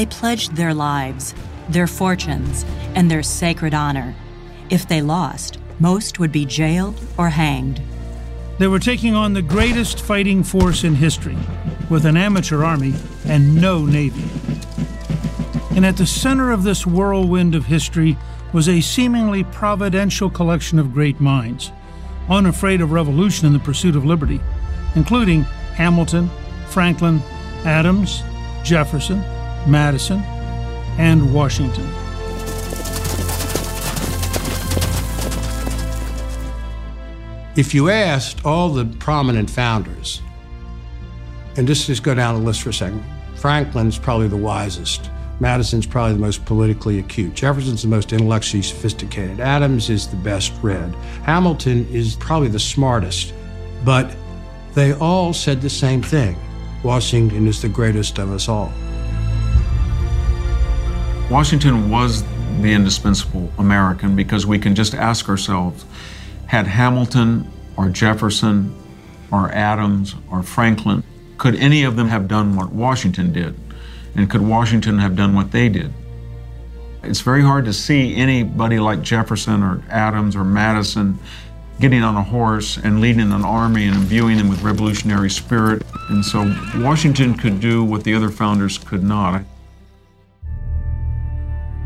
They pledged their lives, their fortunes, and their sacred honor. If they lost, most would be jailed or hanged. They were taking on the greatest fighting force in history, with an amateur army and no navy. And at the center of this whirlwind of history was a seemingly providential collection of great minds, unafraid of revolution in the pursuit of liberty, including Hamilton, Franklin, Adams, Jefferson, Madison, and Washington. If you asked all the prominent founders, and just just go down the list for a second, Franklin's probably the wisest. Madison's probably the most politically acute. Jefferson's the most intellectually sophisticated. Adams is the best read. Hamilton is probably the smartest. But they all said the same thing Washington is the greatest of us all. Washington was the indispensable American because we can just ask ourselves had Hamilton or Jefferson or Adams or Franklin, could any of them have done what Washington did? And could Washington have done what they did? It's very hard to see anybody like Jefferson or Adams or Madison getting on a horse and leading an army and imbuing them with revolutionary spirit. And so Washington could do what the other founders could not.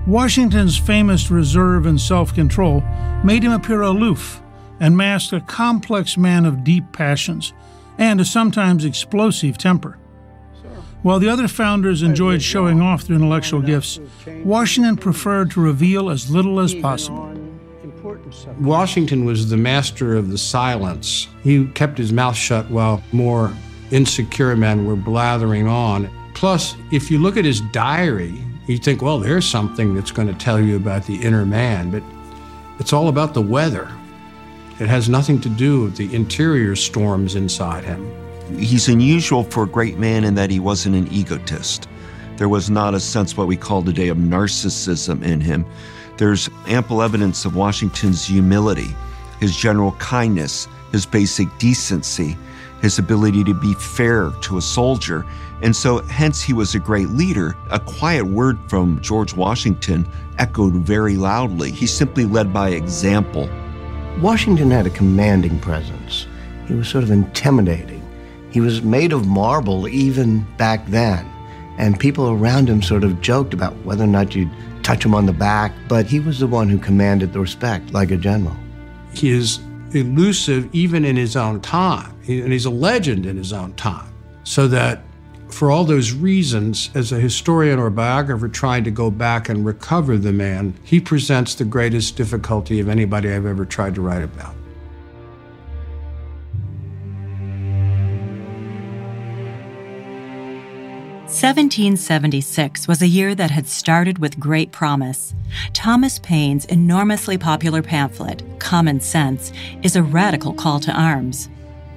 Washington's famous reserve and self control made him appear aloof and masked a complex man of deep passions and a sometimes explosive temper. While the other founders enjoyed showing off their intellectual gifts, Washington preferred to reveal as little as possible. Washington was the master of the silence. He kept his mouth shut while more insecure men were blathering on. Plus, if you look at his diary, you think, well, there's something that's going to tell you about the inner man, but it's all about the weather. It has nothing to do with the interior storms inside him. He's unusual for a great man in that he wasn't an egotist. There was not a sense what we call today of narcissism in him. There's ample evidence of Washington's humility, his general kindness, his basic decency, his ability to be fair to a soldier. And so, hence, he was a great leader. A quiet word from George Washington echoed very loudly. He simply led by example. Washington had a commanding presence. He was sort of intimidating. He was made of marble even back then. And people around him sort of joked about whether or not you'd touch him on the back, but he was the one who commanded the respect like a general. He is elusive even in his own time, and he's a legend in his own time. So that for all those reasons, as a historian or biographer trying to go back and recover the man, he presents the greatest difficulty of anybody I've ever tried to write about. 1776 was a year that had started with great promise. Thomas Paine's enormously popular pamphlet, Common Sense, is a radical call to arms.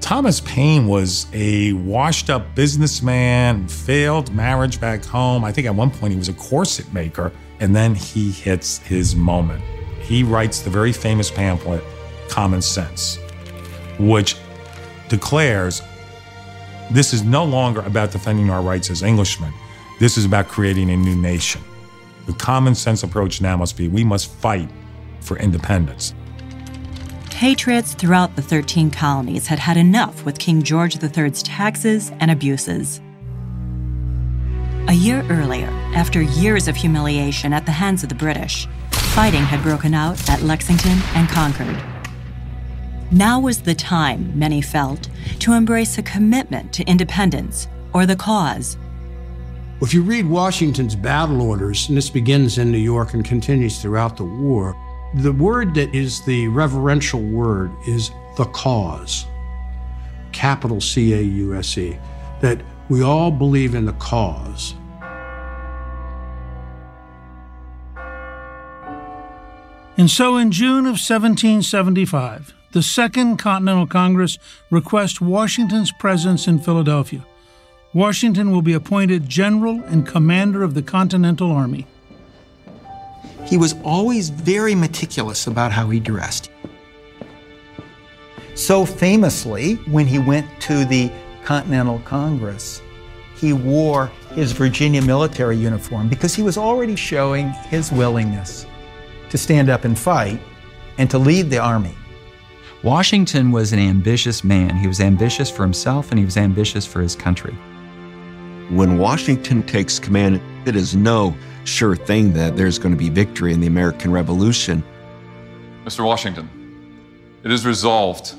Thomas Paine was a washed up businessman, failed marriage back home. I think at one point he was a corset maker, and then he hits his moment. He writes the very famous pamphlet, Common Sense, which declares this is no longer about defending our rights as Englishmen. This is about creating a new nation. The common sense approach now must be we must fight for independence. Patriots throughout the 13 colonies had had enough with King George III's taxes and abuses. A year earlier, after years of humiliation at the hands of the British, fighting had broken out at Lexington and Concord. Now was the time, many felt, to embrace a commitment to independence or the cause. If you read Washington's battle orders, and this begins in New York and continues throughout the war, the word that is the reverential word is the cause, capital C A U S E, that we all believe in the cause. And so in June of 1775, the Second Continental Congress requests Washington's presence in Philadelphia. Washington will be appointed General and Commander of the Continental Army. He was always very meticulous about how he dressed. So famously, when he went to the Continental Congress, he wore his Virginia military uniform because he was already showing his willingness to stand up and fight and to lead the army. Washington was an ambitious man. He was ambitious for himself and he was ambitious for his country. When Washington takes command, it is no sure thing that there's going to be victory in the American Revolution. Mr. Washington, it is resolved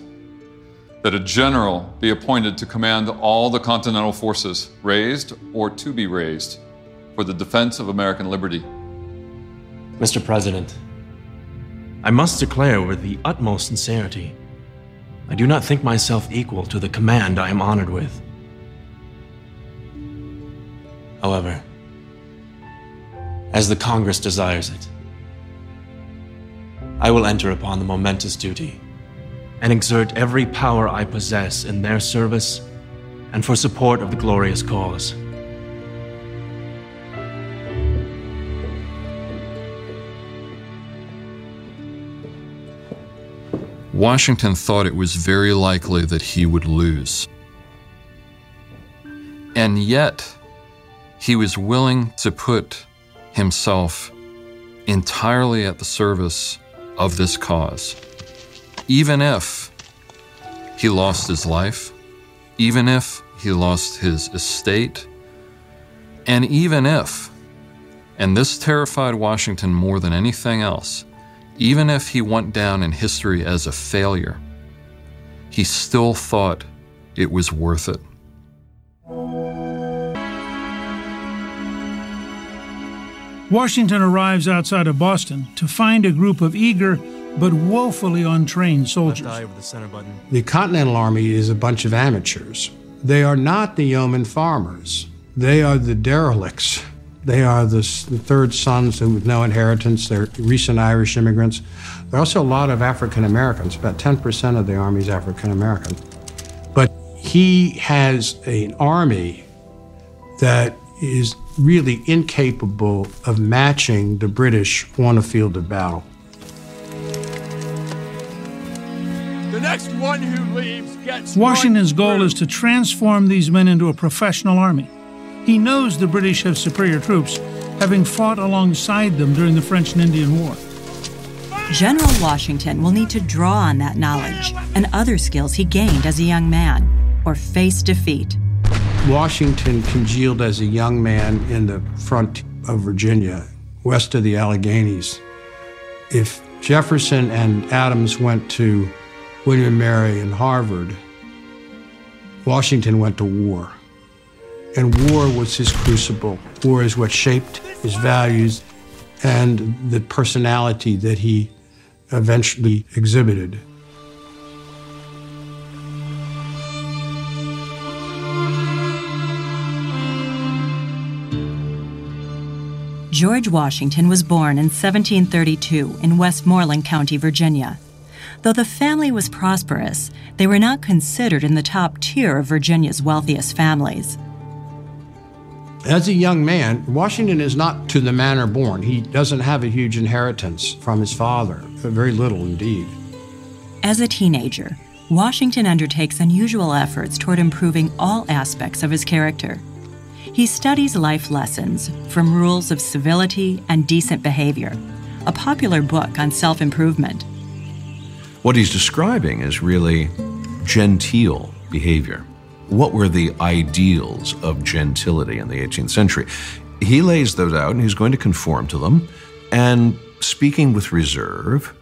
that a general be appointed to command all the Continental forces raised or to be raised for the defense of American liberty. Mr. President, I must declare with the utmost sincerity, I do not think myself equal to the command I am honored with. However, as the Congress desires it, I will enter upon the momentous duty and exert every power I possess in their service and for support of the glorious cause. Washington thought it was very likely that he would lose. And yet, he was willing to put himself entirely at the service of this cause. Even if he lost his life, even if he lost his estate, and even if, and this terrified Washington more than anything else, even if he went down in history as a failure, he still thought it was worth it. Washington arrives outside of Boston to find a group of eager but woefully untrained soldiers. The Continental Army is a bunch of amateurs. They are not the yeoman farmers. They are the derelicts. They are the, the third sons with no inheritance. They're recent Irish immigrants. There are also a lot of African Americans. About 10% of the Army is African American. But he has an army that is really incapable of matching the British on a field of battle. The next one who leaves gets. Washington's goal is to transform these men into a professional army. He knows the British have superior troops, having fought alongside them during the French and Indian War. General Washington will need to draw on that knowledge and other skills he gained as a young man, or face defeat. Washington congealed as a young man in the front of Virginia, west of the Alleghanies. If Jefferson and Adams went to William and Mary and Harvard, Washington went to war. And war was his crucible. War is what shaped his values and the personality that he eventually exhibited. George Washington was born in 1732 in Westmoreland County, Virginia. Though the family was prosperous, they were not considered in the top tier of Virginia's wealthiest families. As a young man, Washington is not to the manor born. He doesn't have a huge inheritance from his father, very little indeed. As a teenager, Washington undertakes unusual efforts toward improving all aspects of his character. He studies life lessons from Rules of Civility and Decent Behavior, a popular book on self improvement. What he's describing is really genteel behavior. What were the ideals of gentility in the 18th century? He lays those out and he's going to conform to them and speaking with reserve,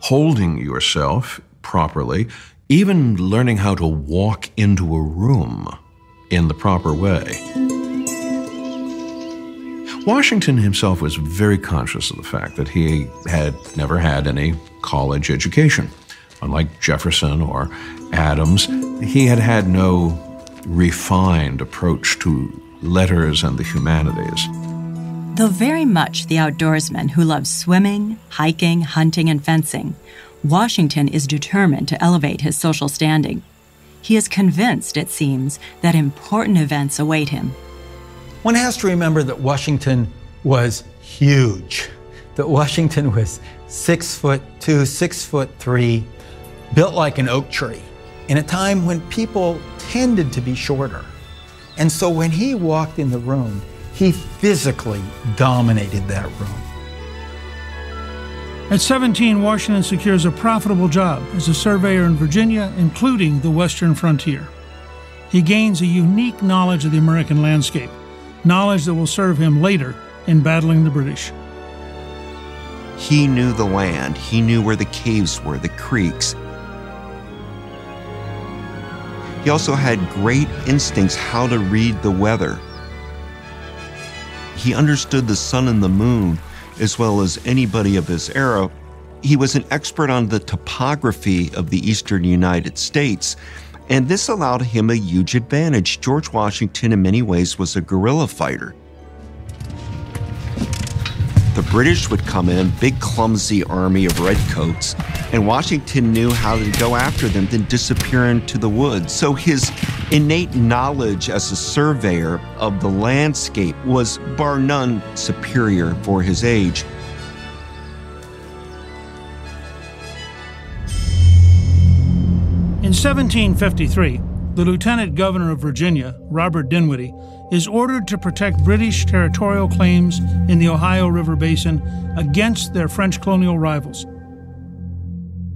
holding yourself properly, even learning how to walk into a room in the proper way. Washington himself was very conscious of the fact that he had never had any college education. Unlike Jefferson or Adams, he had had no refined approach to letters and the humanities. Though very much the outdoorsman who loves swimming, hiking, hunting, and fencing, Washington is determined to elevate his social standing. He is convinced, it seems, that important events await him. One has to remember that Washington was huge, that Washington was six foot two, six foot three, built like an oak tree, in a time when people tended to be shorter. And so when he walked in the room, he physically dominated that room. At 17, Washington secures a profitable job as a surveyor in Virginia, including the western frontier. He gains a unique knowledge of the American landscape, knowledge that will serve him later in battling the British. He knew the land, he knew where the caves were, the creeks. He also had great instincts how to read the weather. He understood the sun and the moon as well as anybody of his era. He was an expert on the topography of the eastern United States, and this allowed him a huge advantage. George Washington, in many ways, was a guerrilla fighter. The British would come in, big clumsy army of redcoats, and Washington knew how to go after them, then disappear into the woods. So his innate knowledge as a surveyor of the landscape was bar none superior for his age. In 1753, the Lieutenant Governor of Virginia, Robert Dinwiddie, is ordered to protect British territorial claims in the Ohio River Basin against their French colonial rivals.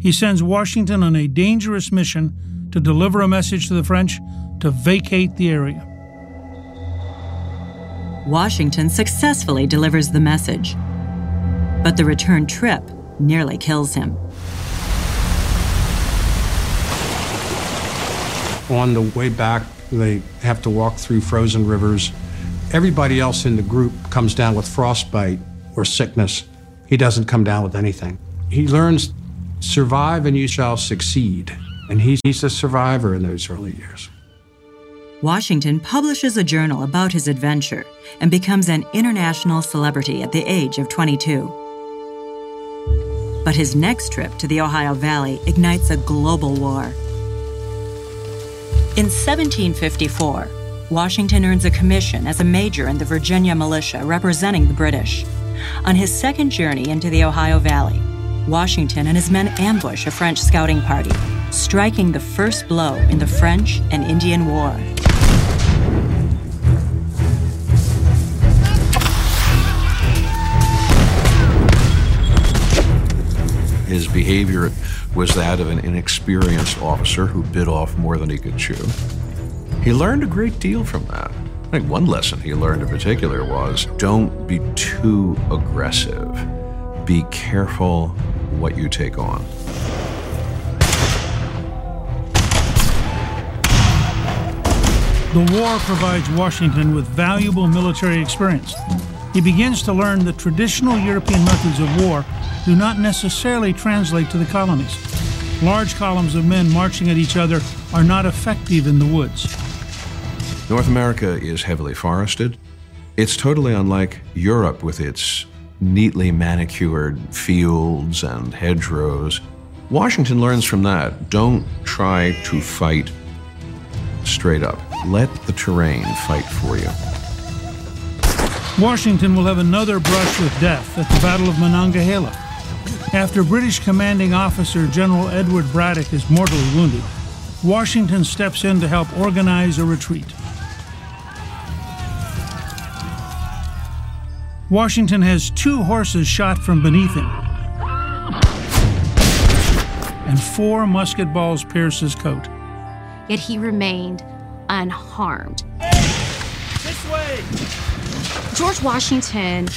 He sends Washington on a dangerous mission to deliver a message to the French to vacate the area. Washington successfully delivers the message, but the return trip nearly kills him. On the way back, they have to walk through frozen rivers. Everybody else in the group comes down with frostbite or sickness. He doesn't come down with anything. He learns survive and you shall succeed. And he's, he's a survivor in those early years. Washington publishes a journal about his adventure and becomes an international celebrity at the age of 22. But his next trip to the Ohio Valley ignites a global war. In 1754, Washington earns a commission as a major in the Virginia militia representing the British. On his second journey into the Ohio Valley, Washington and his men ambush a French scouting party, striking the first blow in the French and Indian War. His behavior was that of an inexperienced officer who bit off more than he could chew. He learned a great deal from that. I think one lesson he learned in particular was don't be too aggressive. Be careful what you take on. The war provides Washington with valuable military experience. He begins to learn that traditional European methods of war do not necessarily translate to the colonies. Large columns of men marching at each other are not effective in the woods. North America is heavily forested. It's totally unlike Europe with its neatly manicured fields and hedgerows. Washington learns from that. Don't try to fight straight up. Let the terrain fight for you. Washington will have another brush with death at the Battle of Monongahela. After British commanding officer General Edward Braddock is mortally wounded, Washington steps in to help organize a retreat. Washington has two horses shot from beneath him, and four musket balls pierce his coat. Yet he remained unharmed. This way! George Washington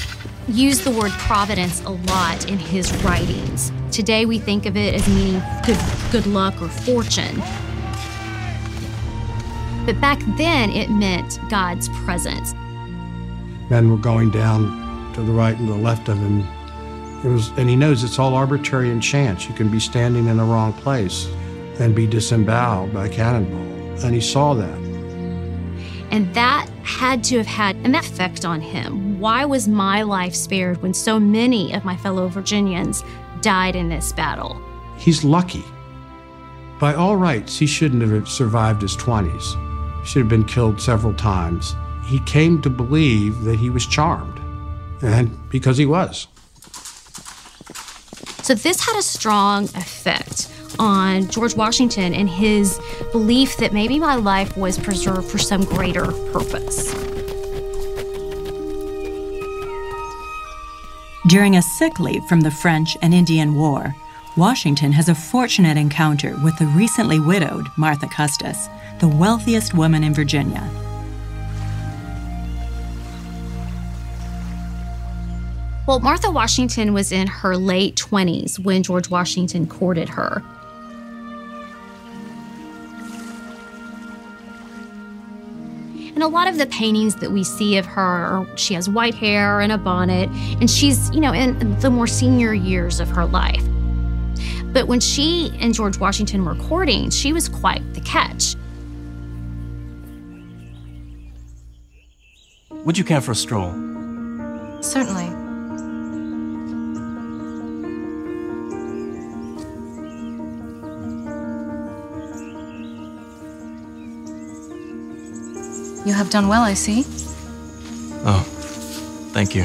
used the word providence a lot in his writings. Today we think of it as meaning good, good luck or fortune. But back then it meant God's presence. Men were going down to the right and the left of him. It was, and he knows it's all arbitrary and chance. You can be standing in the wrong place and be disemboweled by a cannonball. And he saw that. And that had to have had an effect on him. Why was my life spared when so many of my fellow Virginians died in this battle? He's lucky. By all rights, he shouldn't have survived his 20s. He should have been killed several times. He came to believe that he was charmed, and because he was. So this had a strong effect on George Washington and his belief that maybe my life was preserved for some greater purpose. During a sick leave from the French and Indian War, Washington has a fortunate encounter with the recently widowed Martha Custis, the wealthiest woman in Virginia. Well, Martha Washington was in her late 20s when George Washington courted her. And a lot of the paintings that we see of her, she has white hair and a bonnet, and she's, you know, in the more senior years of her life. But when she and George Washington were courting, she was quite the catch. Would you care for a stroll? Certainly. You have done well, I see. Oh, thank you.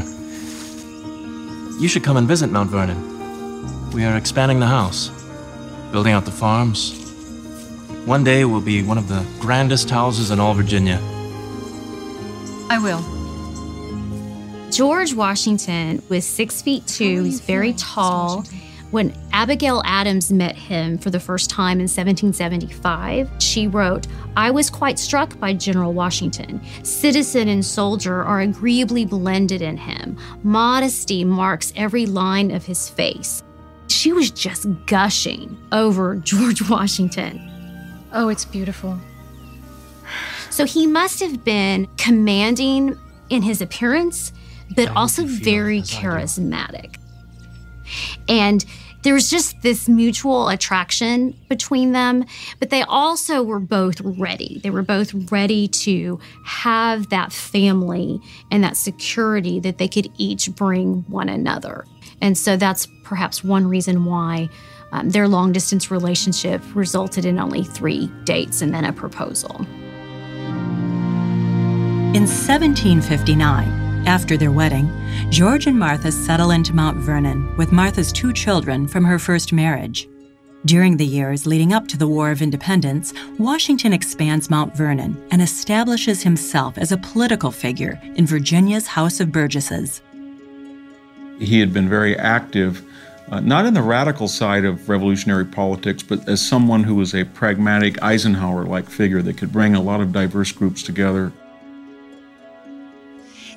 You should come and visit Mount Vernon. We are expanding the house, building out the farms. One day it will be one of the grandest houses in all Virginia. I will. George Washington was six feet two. He's very tall. When Abigail Adams met him for the first time in 1775, she wrote, I was quite struck by General Washington. Citizen and soldier are agreeably blended in him. Modesty marks every line of his face. She was just gushing over George Washington. Oh, it's beautiful. So he must have been commanding in his appearance, but also very charismatic. And there was just this mutual attraction between them, but they also were both ready. They were both ready to have that family and that security that they could each bring one another. And so that's perhaps one reason why um, their long distance relationship resulted in only three dates and then a proposal. In 1759, after their wedding, George and Martha settle into Mount Vernon with Martha's two children from her first marriage. During the years leading up to the War of Independence, Washington expands Mount Vernon and establishes himself as a political figure in Virginia's House of Burgesses. He had been very active, uh, not in the radical side of revolutionary politics, but as someone who was a pragmatic Eisenhower like figure that could bring a lot of diverse groups together.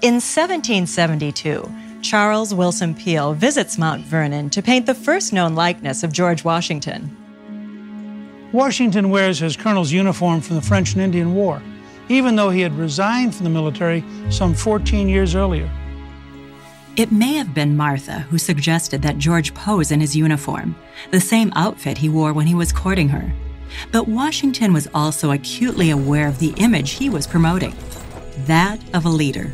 In 1772, Charles Willson Peale visits Mount Vernon to paint the first known likeness of George Washington. Washington wears his colonel's uniform from the French and Indian War, even though he had resigned from the military some 14 years earlier. It may have been Martha who suggested that George pose in his uniform, the same outfit he wore when he was courting her. But Washington was also acutely aware of the image he was promoting that of a leader.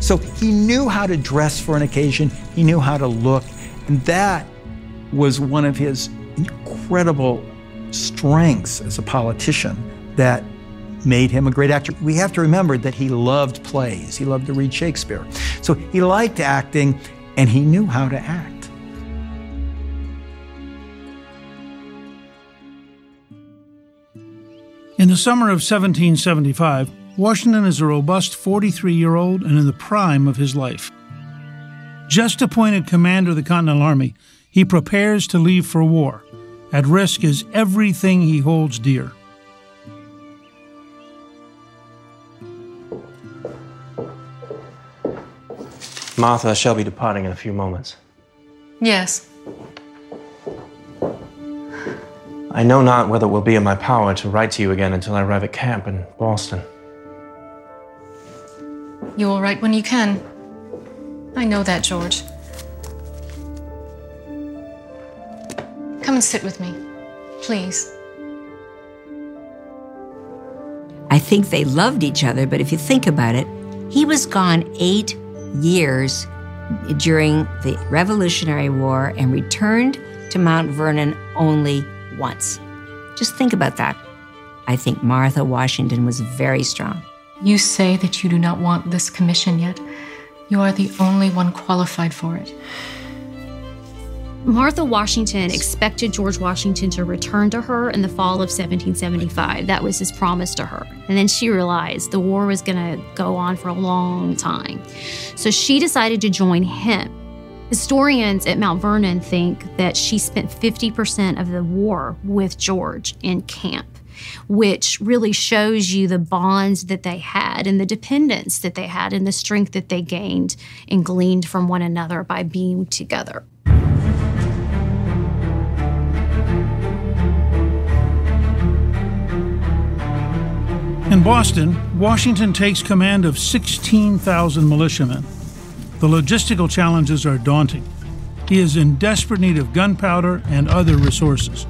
So he knew how to dress for an occasion, he knew how to look, and that was one of his incredible strengths as a politician that made him a great actor. We have to remember that he loved plays, he loved to read Shakespeare. So he liked acting and he knew how to act. In the summer of 1775, Washington is a robust 43 year old and in the prime of his life. Just appointed commander of the Continental Army, he prepares to leave for war. At risk is everything he holds dear. Martha shall be departing in a few moments. Yes. I know not whether it will be in my power to write to you again until I arrive at camp in Boston. You will write when you can. I know that, George. Come and sit with me, please. I think they loved each other, but if you think about it, he was gone eight years during the Revolutionary War and returned to Mount Vernon only once. Just think about that. I think Martha Washington was very strong. You say that you do not want this commission yet. You are the only one qualified for it. Martha Washington expected George Washington to return to her in the fall of 1775. That was his promise to her. And then she realized the war was going to go on for a long time. So she decided to join him. Historians at Mount Vernon think that she spent 50% of the war with George in camp, which really shows you the bonds that they had and the dependence that they had and the strength that they gained and gleaned from one another by being together. In Boston, Washington takes command of 16,000 militiamen. The logistical challenges are daunting. He is in desperate need of gunpowder and other resources.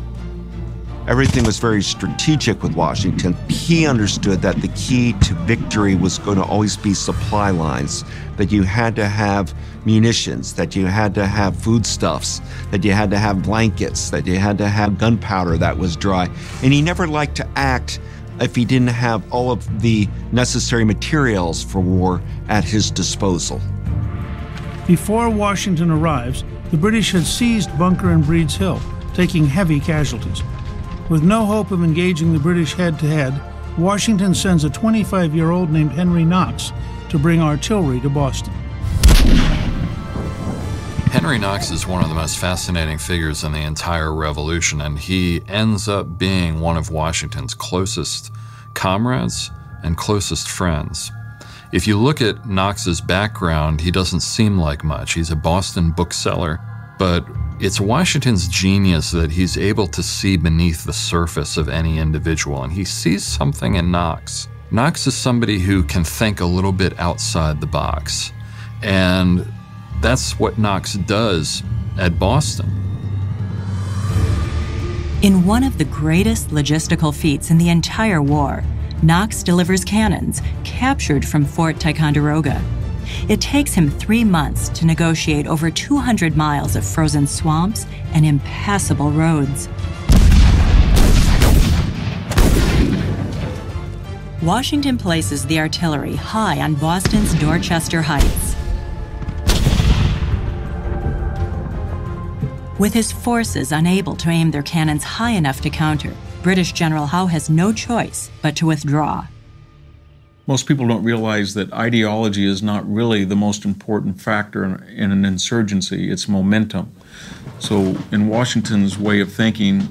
Everything was very strategic with Washington. He understood that the key to victory was going to always be supply lines, that you had to have munitions, that you had to have foodstuffs, that you had to have blankets, that you had to have gunpowder that was dry. And he never liked to act if he didn't have all of the necessary materials for war at his disposal. Before Washington arrives, the British had seized Bunker and Breed's Hill, taking heavy casualties. With no hope of engaging the British head to head, Washington sends a 25 year old named Henry Knox to bring artillery to Boston. Henry Knox is one of the most fascinating figures in the entire revolution, and he ends up being one of Washington's closest comrades and closest friends. If you look at Knox's background, he doesn't seem like much. He's a Boston bookseller, but it's Washington's genius that he's able to see beneath the surface of any individual, and he sees something in Knox. Knox is somebody who can think a little bit outside the box. And that's what Knox does at Boston. In one of the greatest logistical feats in the entire war, Knox delivers cannons captured from Fort Ticonderoga. It takes him three months to negotiate over 200 miles of frozen swamps and impassable roads. Washington places the artillery high on Boston's Dorchester Heights. With his forces unable to aim their cannons high enough to counter, British General Howe has no choice but to withdraw. Most people don't realize that ideology is not really the most important factor in, in an insurgency, it's momentum. So, in Washington's way of thinking,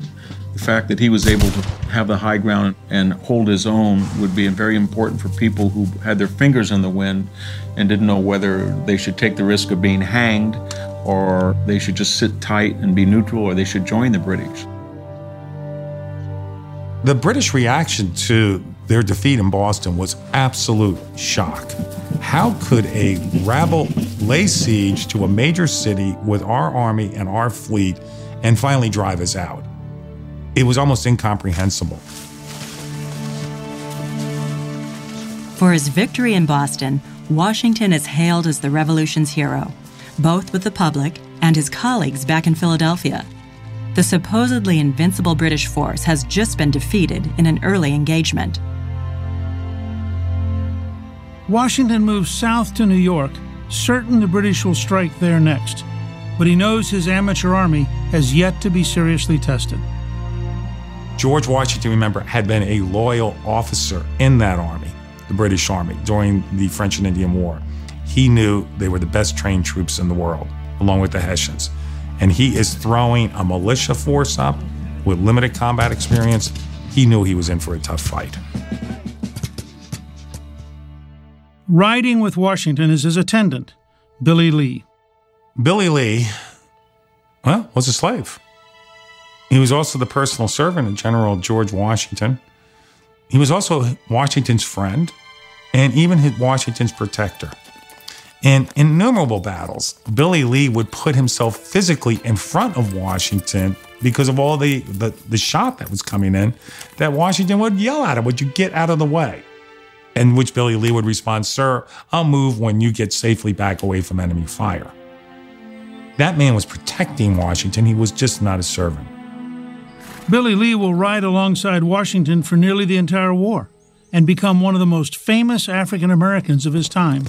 the fact that he was able to have the high ground and hold his own would be very important for people who had their fingers in the wind and didn't know whether they should take the risk of being hanged or they should just sit tight and be neutral or they should join the British. The British reaction to their defeat in Boston was absolute shock. How could a rabble lay siege to a major city with our army and our fleet and finally drive us out? It was almost incomprehensible. For his victory in Boston, Washington is hailed as the Revolution's hero, both with the public and his colleagues back in Philadelphia. The supposedly invincible British force has just been defeated in an early engagement. Washington moves south to New York, certain the British will strike there next, but he knows his amateur army has yet to be seriously tested. George Washington, remember, had been a loyal officer in that army, the British Army, during the French and Indian War. He knew they were the best trained troops in the world, along with the Hessians. And he is throwing a militia force up with limited combat experience. He knew he was in for a tough fight. Riding with Washington is his attendant, Billy Lee. Billy Lee, well, was a slave. He was also the personal servant of General George Washington. He was also Washington's friend and even his Washington's protector. In innumerable battles, Billy Lee would put himself physically in front of Washington because of all the, the, the shot that was coming in, that Washington would yell at him, Would you get out of the way? In which Billy Lee would respond, Sir, I'll move when you get safely back away from enemy fire. That man was protecting Washington, he was just not a servant. Billy Lee will ride alongside Washington for nearly the entire war and become one of the most famous African Americans of his time.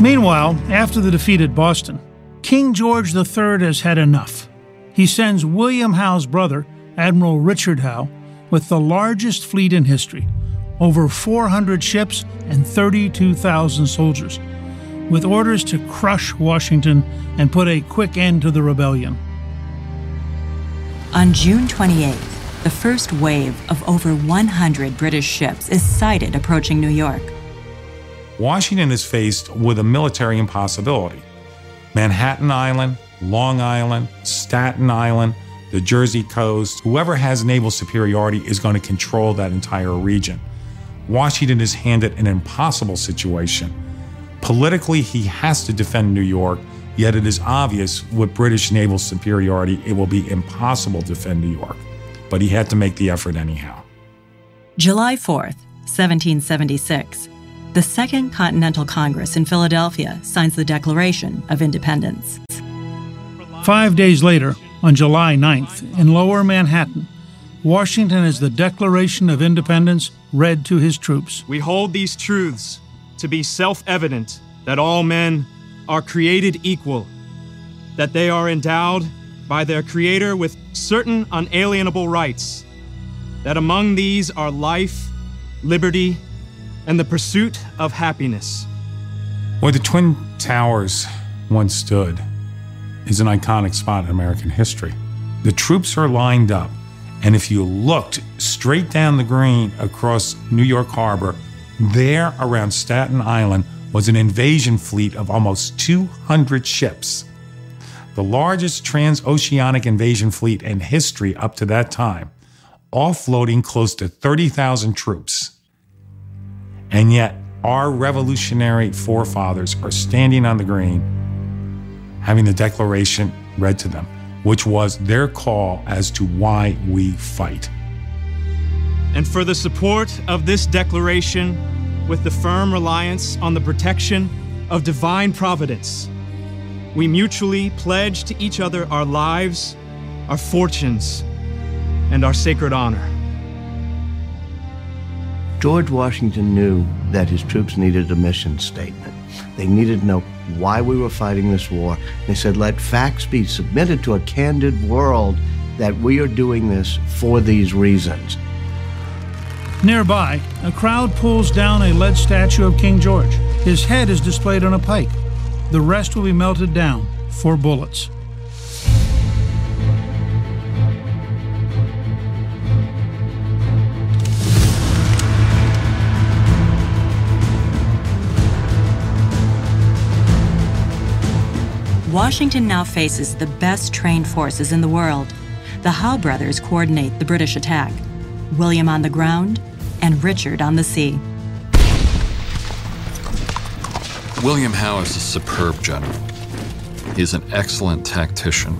Meanwhile, after the defeat at Boston, King George III has had enough. He sends William Howe's brother, Admiral Richard Howe, with the largest fleet in history over 400 ships and 32,000 soldiers, with orders to crush Washington and put a quick end to the rebellion. On June 28th, the first wave of over 100 British ships is sighted approaching New York. Washington is faced with a military impossibility. Manhattan Island, Long Island, Staten Island, the Jersey coast, whoever has naval superiority is going to control that entire region. Washington is handed an impossible situation. Politically, he has to defend New York, yet it is obvious with British naval superiority, it will be impossible to defend New York. But he had to make the effort anyhow. July 4th, 1776. The Second Continental Congress in Philadelphia signs the Declaration of Independence. Five days later, on July 9th, in lower Manhattan, Washington has the Declaration of Independence read to his troops. We hold these truths to be self evident that all men are created equal, that they are endowed by their Creator with certain unalienable rights, that among these are life, liberty, and the pursuit of happiness. Where the Twin Towers once stood is an iconic spot in American history. The troops are lined up, and if you looked straight down the green across New York Harbor, there around Staten Island was an invasion fleet of almost 200 ships. The largest transoceanic invasion fleet in history up to that time, offloading close to 30,000 troops. And yet, our revolutionary forefathers are standing on the green, having the Declaration read to them, which was their call as to why we fight. And for the support of this declaration, with the firm reliance on the protection of divine providence, we mutually pledge to each other our lives, our fortunes, and our sacred honor. George Washington knew that his troops needed a mission statement. They needed to know why we were fighting this war. They said, let facts be submitted to a candid world that we are doing this for these reasons. Nearby, a crowd pulls down a lead statue of King George. His head is displayed on a pike. The rest will be melted down for bullets. Washington now faces the best trained forces in the world. The Howe brothers coordinate the British attack William on the ground and Richard on the sea. William Howe is a superb general. He's an excellent tactician.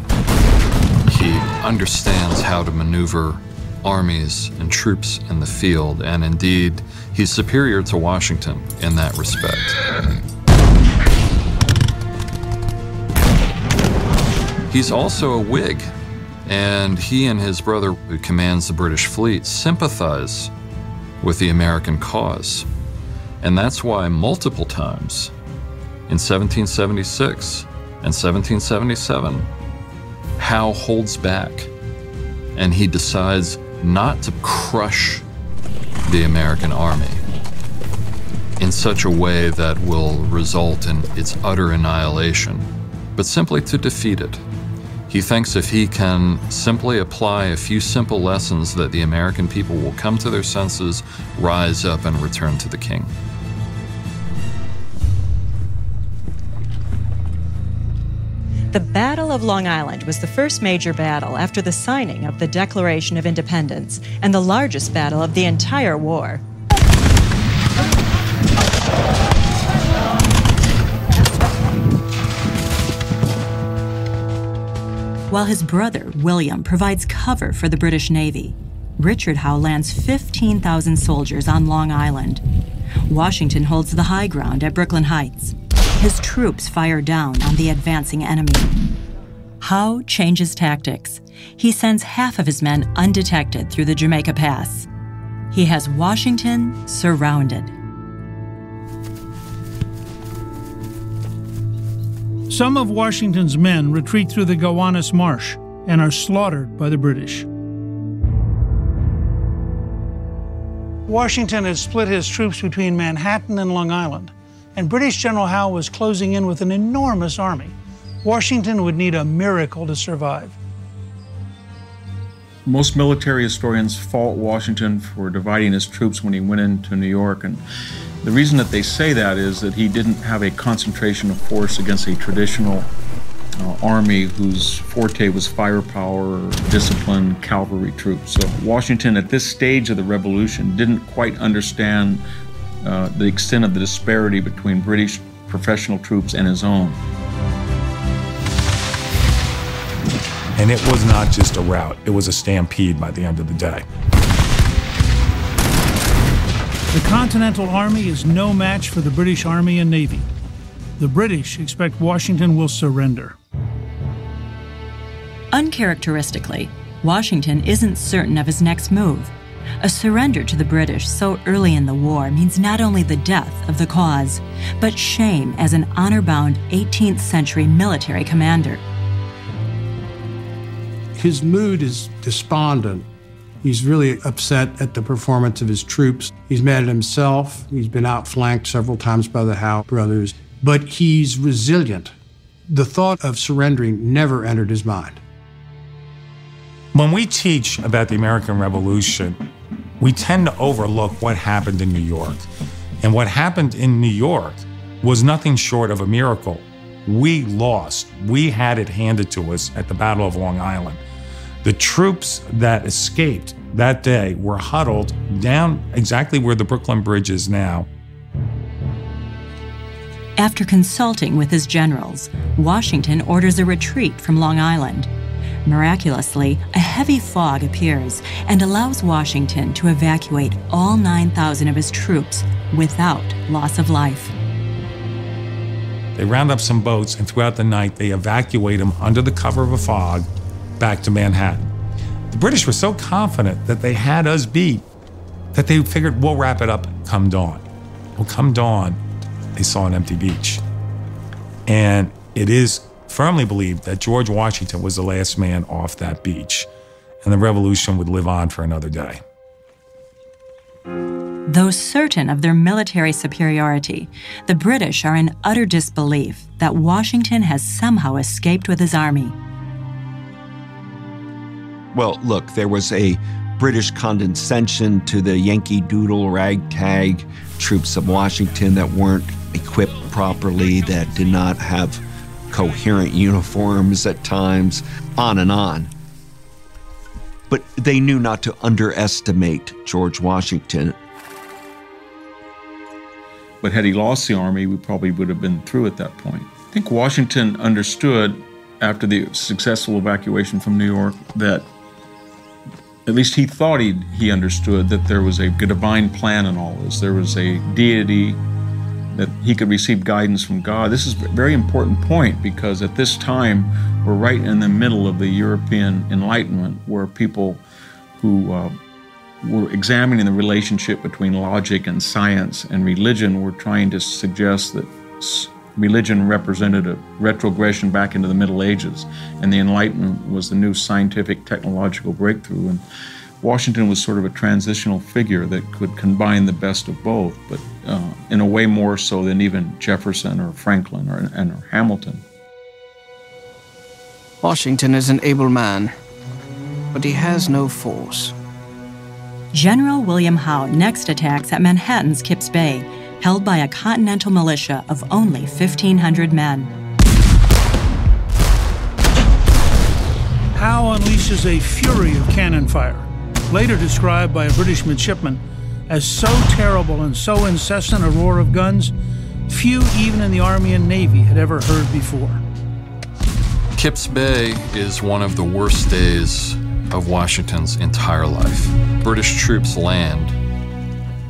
He understands how to maneuver armies and troops in the field, and indeed, he's superior to Washington in that respect. He's also a Whig, and he and his brother, who commands the British fleet, sympathize with the American cause. And that's why multiple times in 1776 and 1777, Howe holds back and he decides not to crush the American army in such a way that will result in its utter annihilation, but simply to defeat it. He thinks if he can simply apply a few simple lessons that the American people will come to their senses, rise up, and return to the king. The Battle of Long Island was the first major battle after the signing of the Declaration of Independence and the largest battle of the entire war. While his brother, William, provides cover for the British Navy, Richard Howe lands 15,000 soldiers on Long Island. Washington holds the high ground at Brooklyn Heights. His troops fire down on the advancing enemy. Howe changes tactics. He sends half of his men undetected through the Jamaica Pass. He has Washington surrounded. Some of Washington's men retreat through the Gowanus Marsh and are slaughtered by the British. Washington had split his troops between Manhattan and Long Island, and British General Howe was closing in with an enormous army. Washington would need a miracle to survive. Most military historians fault Washington for dividing his troops when he went into New York. And the reason that they say that is that he didn't have a concentration of force against a traditional uh, army whose forte was firepower, discipline, cavalry troops. So Washington, at this stage of the revolution, didn't quite understand uh, the extent of the disparity between British professional troops and his own. And it was not just a rout, it was a stampede by the end of the day. The Continental Army is no match for the British Army and Navy. The British expect Washington will surrender. Uncharacteristically, Washington isn't certain of his next move. A surrender to the British so early in the war means not only the death of the cause, but shame as an honor bound 18th century military commander. His mood is despondent. He's really upset at the performance of his troops. He's mad at himself. He's been outflanked several times by the Howe brothers, but he's resilient. The thought of surrendering never entered his mind. When we teach about the American Revolution, we tend to overlook what happened in New York. And what happened in New York was nothing short of a miracle. We lost. We had it handed to us at the Battle of Long Island. The troops that escaped that day were huddled down exactly where the Brooklyn Bridge is now. After consulting with his generals, Washington orders a retreat from Long Island. Miraculously, a heavy fog appears and allows Washington to evacuate all 9,000 of his troops without loss of life. They round up some boats, and throughout the night, they evacuate them under the cover of a fog back to Manhattan. The British were so confident that they had us beat that they figured we'll wrap it up come dawn. Well, come dawn, they saw an empty beach. And it is firmly believed that George Washington was the last man off that beach, and the revolution would live on for another day. Though certain of their military superiority, the British are in utter disbelief that Washington has somehow escaped with his army. Well, look, there was a British condescension to the Yankee Doodle ragtag troops of Washington that weren't equipped properly, that did not have coherent uniforms at times, on and on. But they knew not to underestimate George Washington. But had he lost the army, we probably would have been through at that point. I think Washington understood after the successful evacuation from New York that at least he thought he, he understood that there was a divine plan in all this. There was a deity that he could receive guidance from God. This is a very important point because at this time, we're right in the middle of the European Enlightenment where people who uh, were examining the relationship between logic and science and religion were trying to suggest that religion represented a retrogression back into the Middle Ages, and the Enlightenment was the new scientific technological breakthrough. And Washington was sort of a transitional figure that could combine the best of both, but uh, in a way more so than even Jefferson or Franklin or, and, or Hamilton. Washington is an able man, but he has no force. General William Howe next attacks at Manhattan's Kips Bay, held by a continental militia of only 1,500 men. Howe unleashes a fury of cannon fire, later described by a British midshipman as so terrible and so incessant a roar of guns, few even in the Army and Navy had ever heard before. Kips Bay is one of the worst days of Washington's entire life. British troops land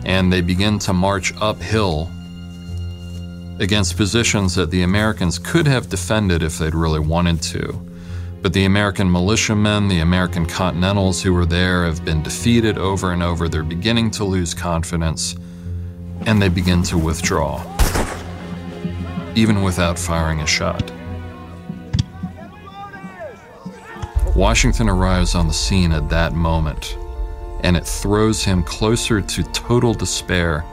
and they begin to march uphill against positions that the Americans could have defended if they'd really wanted to. But the American militiamen, the American Continentals who were there, have been defeated over and over. They're beginning to lose confidence, and they begin to withdraw, even without firing a shot. Washington arrives on the scene at that moment and it throws him closer to total despair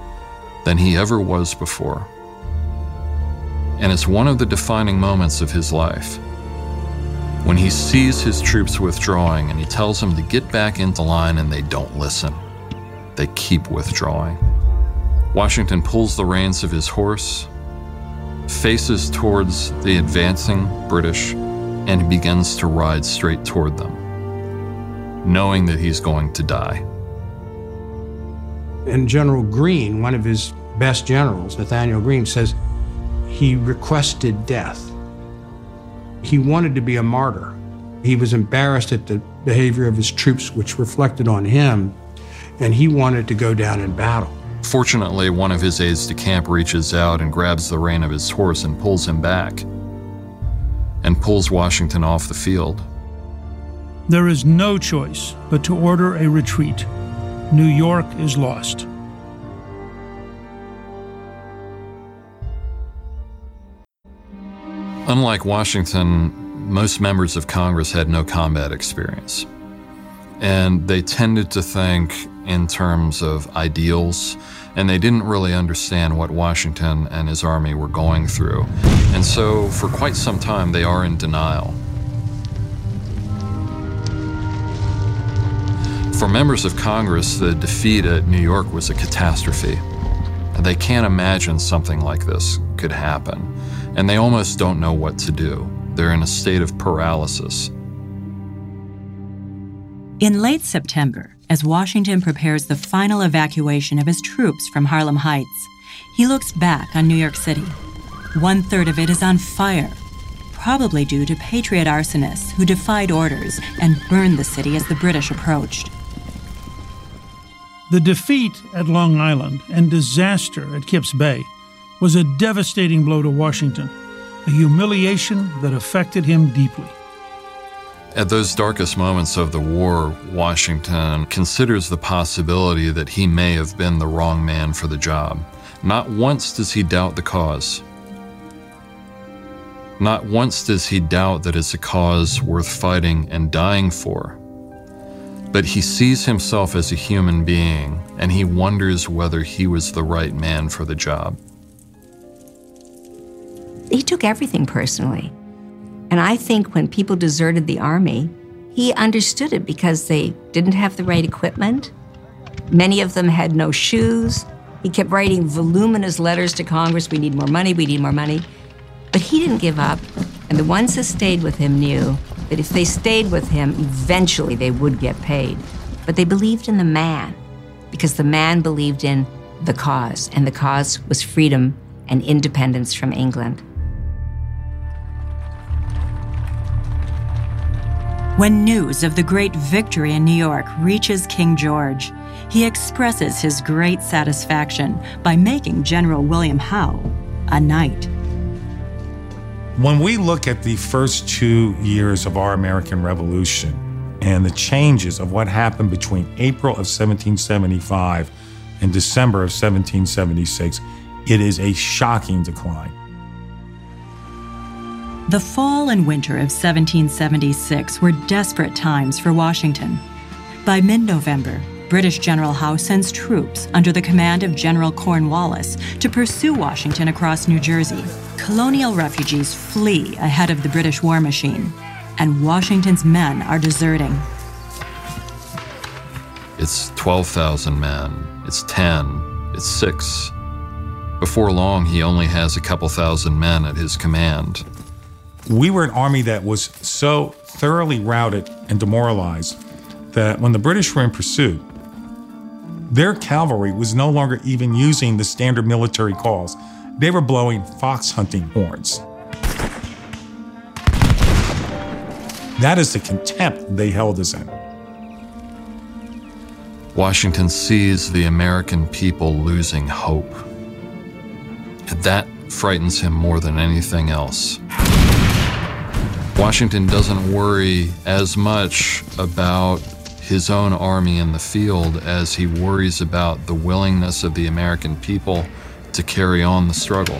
than he ever was before. And it's one of the defining moments of his life. When he sees his troops withdrawing and he tells them to get back into line and they don't listen, they keep withdrawing. Washington pulls the reins of his horse, faces towards the advancing British, and begins to ride straight toward them, knowing that he's going to die. And General Greene, one of his best generals, Nathaniel Greene, says he requested death. He wanted to be a martyr. He was embarrassed at the behavior of his troops, which reflected on him, and he wanted to go down in battle. Fortunately, one of his aides de camp reaches out and grabs the rein of his horse and pulls him back, and pulls Washington off the field. There is no choice but to order a retreat. New York is lost. Unlike Washington, most members of Congress had no combat experience. And they tended to think in terms of ideals, and they didn't really understand what Washington and his army were going through. And so, for quite some time, they are in denial. For members of Congress, the defeat at New York was a catastrophe. They can't imagine something like this could happen, and they almost don't know what to do. They're in a state of paralysis. In late September, as Washington prepares the final evacuation of his troops from Harlem Heights, he looks back on New York City. One third of it is on fire, probably due to Patriot arsonists who defied orders and burned the city as the British approached. The defeat at Long Island and disaster at Kips Bay was a devastating blow to Washington, a humiliation that affected him deeply. At those darkest moments of the war, Washington considers the possibility that he may have been the wrong man for the job. Not once does he doubt the cause. Not once does he doubt that it's a cause worth fighting and dying for. But he sees himself as a human being and he wonders whether he was the right man for the job. He took everything personally. And I think when people deserted the army, he understood it because they didn't have the right equipment. Many of them had no shoes. He kept writing voluminous letters to Congress we need more money, we need more money. But he didn't give up. And the ones that stayed with him knew that if they stayed with him, eventually they would get paid. But they believed in the man because the man believed in the cause, and the cause was freedom and independence from England. When news of the great victory in New York reaches King George, he expresses his great satisfaction by making General William Howe a knight. When we look at the first two years of our American Revolution and the changes of what happened between April of 1775 and December of 1776, it is a shocking decline. The fall and winter of 1776 were desperate times for Washington. By mid November, British General Howe sends troops under the command of General Cornwallis to pursue Washington across New Jersey. Colonial refugees flee ahead of the British war machine, and Washington's men are deserting. It's 12,000 men, it's 10, it's 6. Before long, he only has a couple thousand men at his command. We were an army that was so thoroughly routed and demoralized that when the British were in pursuit, their cavalry was no longer even using the standard military calls. They were blowing fox hunting horns. That is the contempt they held us in. Washington sees the American people losing hope. That frightens him more than anything else. Washington doesn't worry as much about his own army in the field as he worries about the willingness of the American people to carry on the struggle.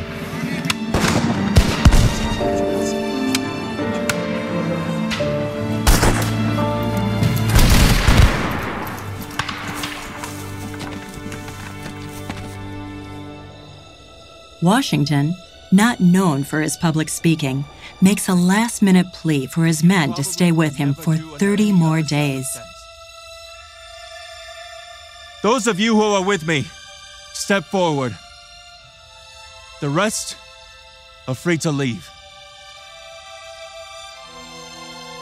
Washington, not known for his public speaking, makes a last minute plea for his men to stay with him for 30 more days. Those of you who are with me, step forward. The rest are free to leave.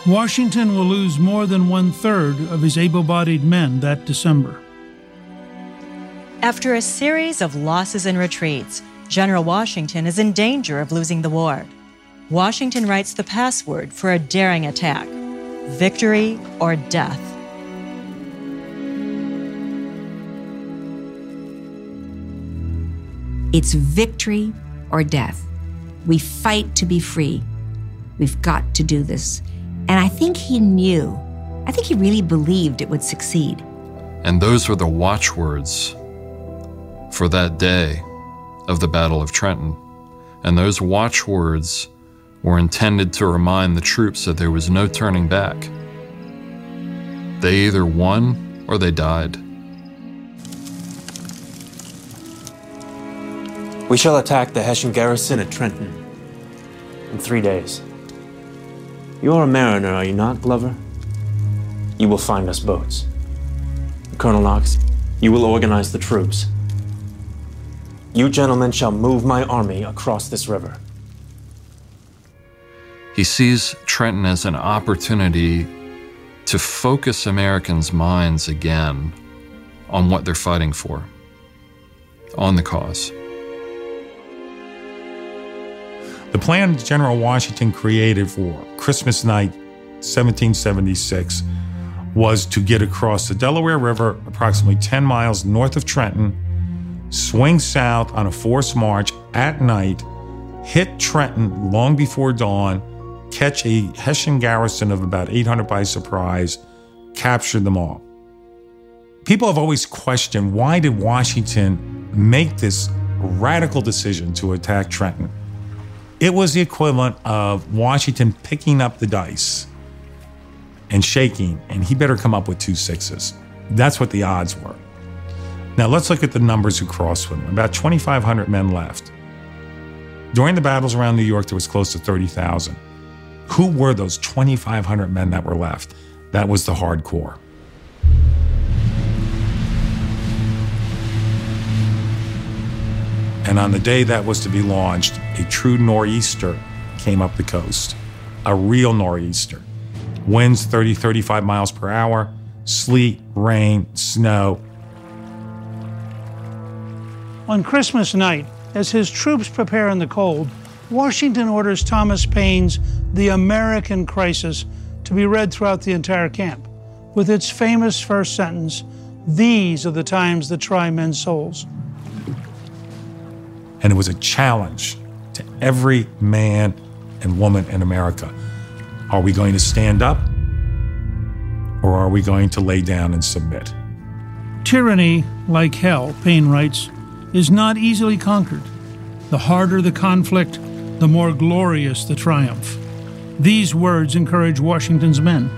Washington will lose more than one third of his able bodied men that December. After a series of losses and retreats, General Washington is in danger of losing the war. Washington writes the password for a daring attack victory or death. It's victory or death. We fight to be free. We've got to do this. And I think he knew, I think he really believed it would succeed. And those were the watchwords for that day of the Battle of Trenton. And those watchwords were intended to remind the troops that there was no turning back. They either won or they died. We shall attack the Hessian garrison at Trenton in three days. You are a mariner, are you not, Glover? You will find us boats. Colonel Knox, you will organize the troops. You gentlemen shall move my army across this river. He sees Trenton as an opportunity to focus Americans' minds again on what they're fighting for, on the cause. The plan General Washington created for Christmas night 1776 was to get across the Delaware River approximately 10 miles north of Trenton, swing south on a forced march at night, hit Trenton long before dawn, catch a Hessian garrison of about 800 by surprise, capture them all. People have always questioned why did Washington make this radical decision to attack Trenton? It was the equivalent of Washington picking up the dice and shaking, and he better come up with two sixes. That's what the odds were. Now let's look at the numbers who crossed with him. About 2,500 men left. During the battles around New York, there was close to 30,000. Who were those 2,500 men that were left? That was the hardcore. And on the day that was to be launched, a true nor'easter came up the coast. A real nor'easter. Winds 30, 35 miles per hour, sleet, rain, snow. On Christmas night, as his troops prepare in the cold, Washington orders Thomas Paine's The American Crisis to be read throughout the entire camp, with its famous first sentence These are the times that try men's souls. And it was a challenge to every man and woman in America. Are we going to stand up or are we going to lay down and submit? Tyranny, like hell, Paine writes, is not easily conquered. The harder the conflict, the more glorious the triumph. These words encourage Washington's men.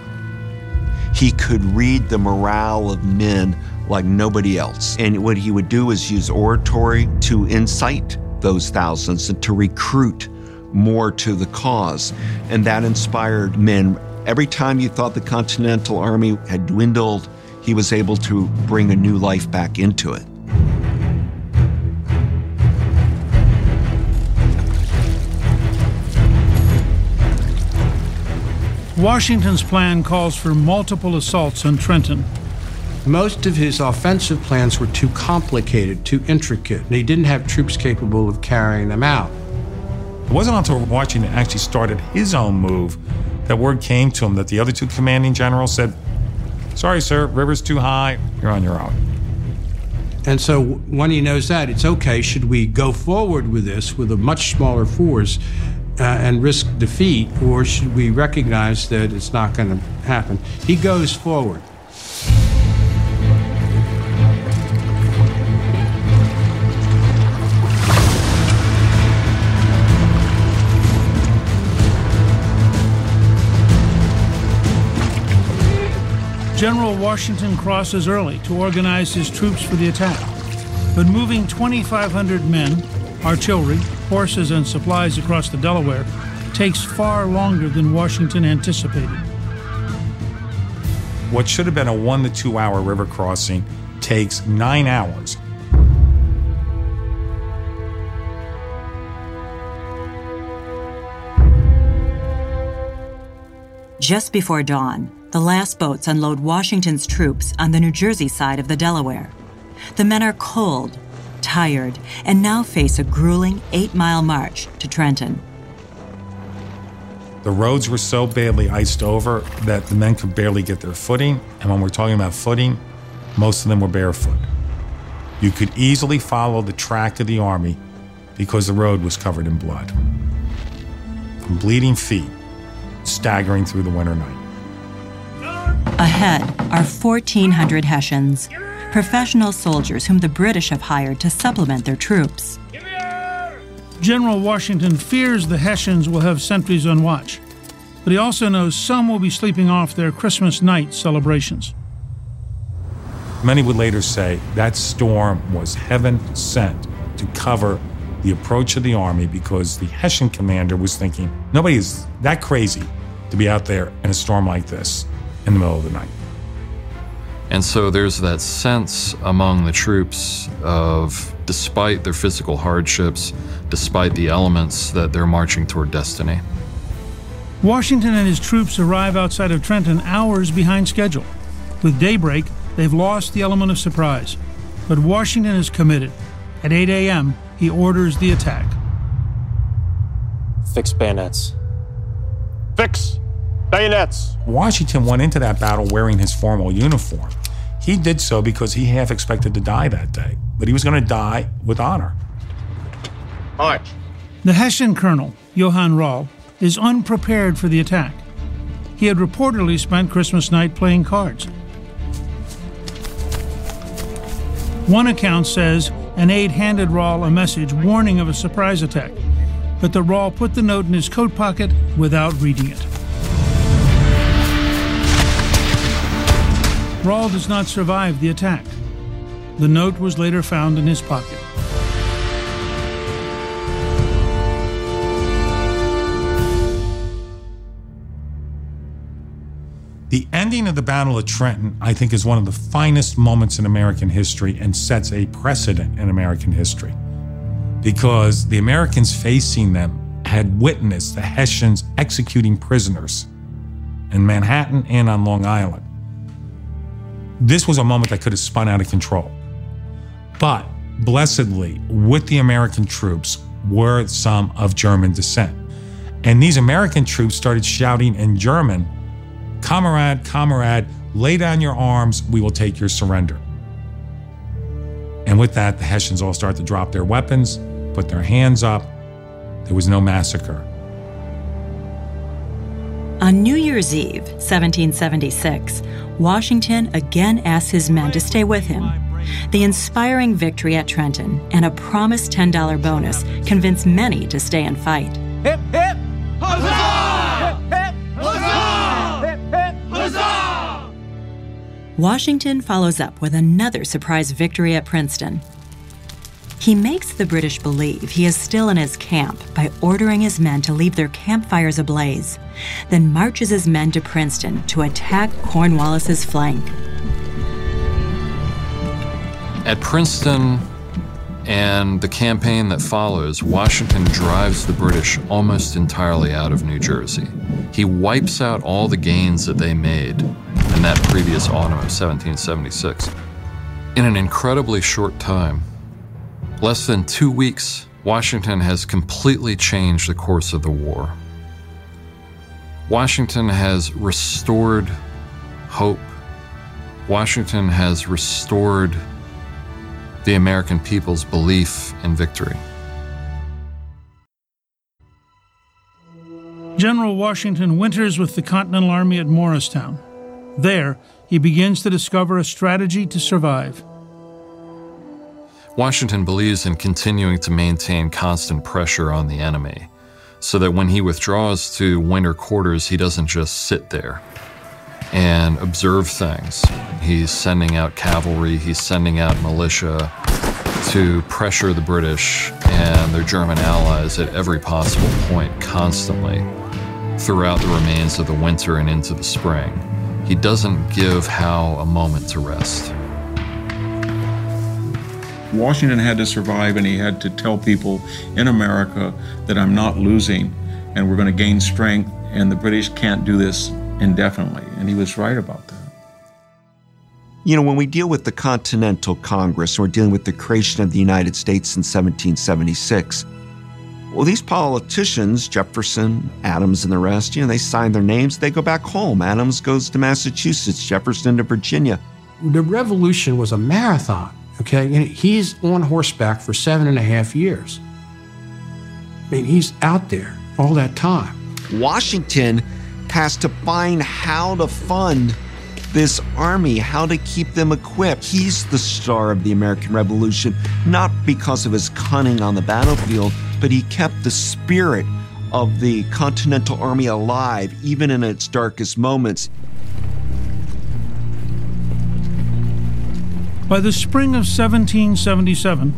He could read the morale of men like nobody else. And what he would do is use oratory to incite those thousands and to recruit more to the cause. And that inspired men. Every time you thought the Continental Army had dwindled, he was able to bring a new life back into it. Washington's plan calls for multiple assaults on Trenton. Most of his offensive plans were too complicated, too intricate, and he didn't have troops capable of carrying them out. It wasn't until Washington actually started his own move that word came to him that the other two commanding generals said, Sorry, sir, river's too high, you're on your own. And so when he knows that, it's okay, should we go forward with this with a much smaller force uh, and risk defeat, or should we recognize that it's not going to happen? He goes forward. General Washington crosses early to organize his troops for the attack. But moving 2,500 men, artillery, horses, and supplies across the Delaware takes far longer than Washington anticipated. What should have been a one to two hour river crossing takes nine hours. Just before dawn, the last boats unload Washington's troops on the New Jersey side of the Delaware. The men are cold, tired, and now face a grueling eight mile march to Trenton. The roads were so badly iced over that the men could barely get their footing. And when we're talking about footing, most of them were barefoot. You could easily follow the track of the army because the road was covered in blood. From bleeding feet, staggering through the winter night. Ahead are 1,400 Hessians, professional soldiers whom the British have hired to supplement their troops. General Washington fears the Hessians will have sentries on watch, but he also knows some will be sleeping off their Christmas night celebrations. Many would later say that storm was heaven sent to cover the approach of the army because the Hessian commander was thinking, nobody is that crazy to be out there in a storm like this in the middle of the night. And so there's that sense among the troops of, despite their physical hardships, despite the elements, that they're marching toward destiny. Washington and his troops arrive outside of Trenton hours behind schedule. With daybreak, they've lost the element of surprise. But Washington is committed. At 8 a.m., he orders the attack. Fix bayonets. Fix bayonets! Washington went into that battle wearing his formal uniform. He did so because he half expected to die that day, but he was going to die with honor. March. The Hessian colonel, Johann Rall, is unprepared for the attack. He had reportedly spent Christmas night playing cards. One account says an aide handed Rall a message warning of a surprise attack, but the Rall put the note in his coat pocket without reading it. Rall does not survive the attack. The note was later found in his pocket. The ending of the Battle of Trenton, I think, is one of the finest moments in American history and sets a precedent in American history. Because the Americans facing them had witnessed the Hessians executing prisoners in Manhattan and on Long Island. This was a moment that could have spun out of control. But blessedly, with the American troops were some of German descent. And these American troops started shouting in German, Comrade, comrade, lay down your arms, we will take your surrender. And with that, the Hessians all start to drop their weapons, put their hands up. There was no massacre. On New Year's Eve, 1776, Washington again asks his men to stay with him. The inspiring victory at Trenton and a promised $10 bonus convince many to stay and fight. Hip, hip! Huzzah! Hip, hip! Huzzah! Hip, hip! Huzzah! Washington follows up with another surprise victory at Princeton. He makes the British believe he is still in his camp by ordering his men to leave their campfires ablaze, then marches his men to Princeton to attack Cornwallis's flank. At Princeton and the campaign that follows, Washington drives the British almost entirely out of New Jersey. He wipes out all the gains that they made in that previous autumn of 1776. In an incredibly short time, less than two weeks, Washington has completely changed the course of the war. Washington has restored hope. Washington has restored the American people's belief in victory. General Washington winters with the Continental Army at Morristown. There, he begins to discover a strategy to survive. Washington believes in continuing to maintain constant pressure on the enemy so that when he withdraws to winter quarters, he doesn't just sit there and observe things. He's sending out cavalry, he's sending out militia, to pressure the British and their German allies at every possible point constantly throughout the remains of the winter and into the spring. He doesn't give Howe a moment to rest. Washington had to survive and he had to tell people in America that I'm not losing and we're going to gain strength and the British can't do this indefinitely. And he was right about that. You know, when we deal with the Continental Congress, we're dealing with the creation of the United States in 1776. Well, these politicians, Jefferson, Adams, and the rest, you know, they sign their names, they go back home. Adams goes to Massachusetts, Jefferson to Virginia. The revolution was a marathon, okay? And he's on horseback for seven and a half years. I mean, he's out there all that time. Washington has to find how to fund this army, how to keep them equipped. He's the star of the American Revolution, not because of his cunning on the battlefield, but he kept the spirit of the Continental Army alive, even in its darkest moments. By the spring of 1777,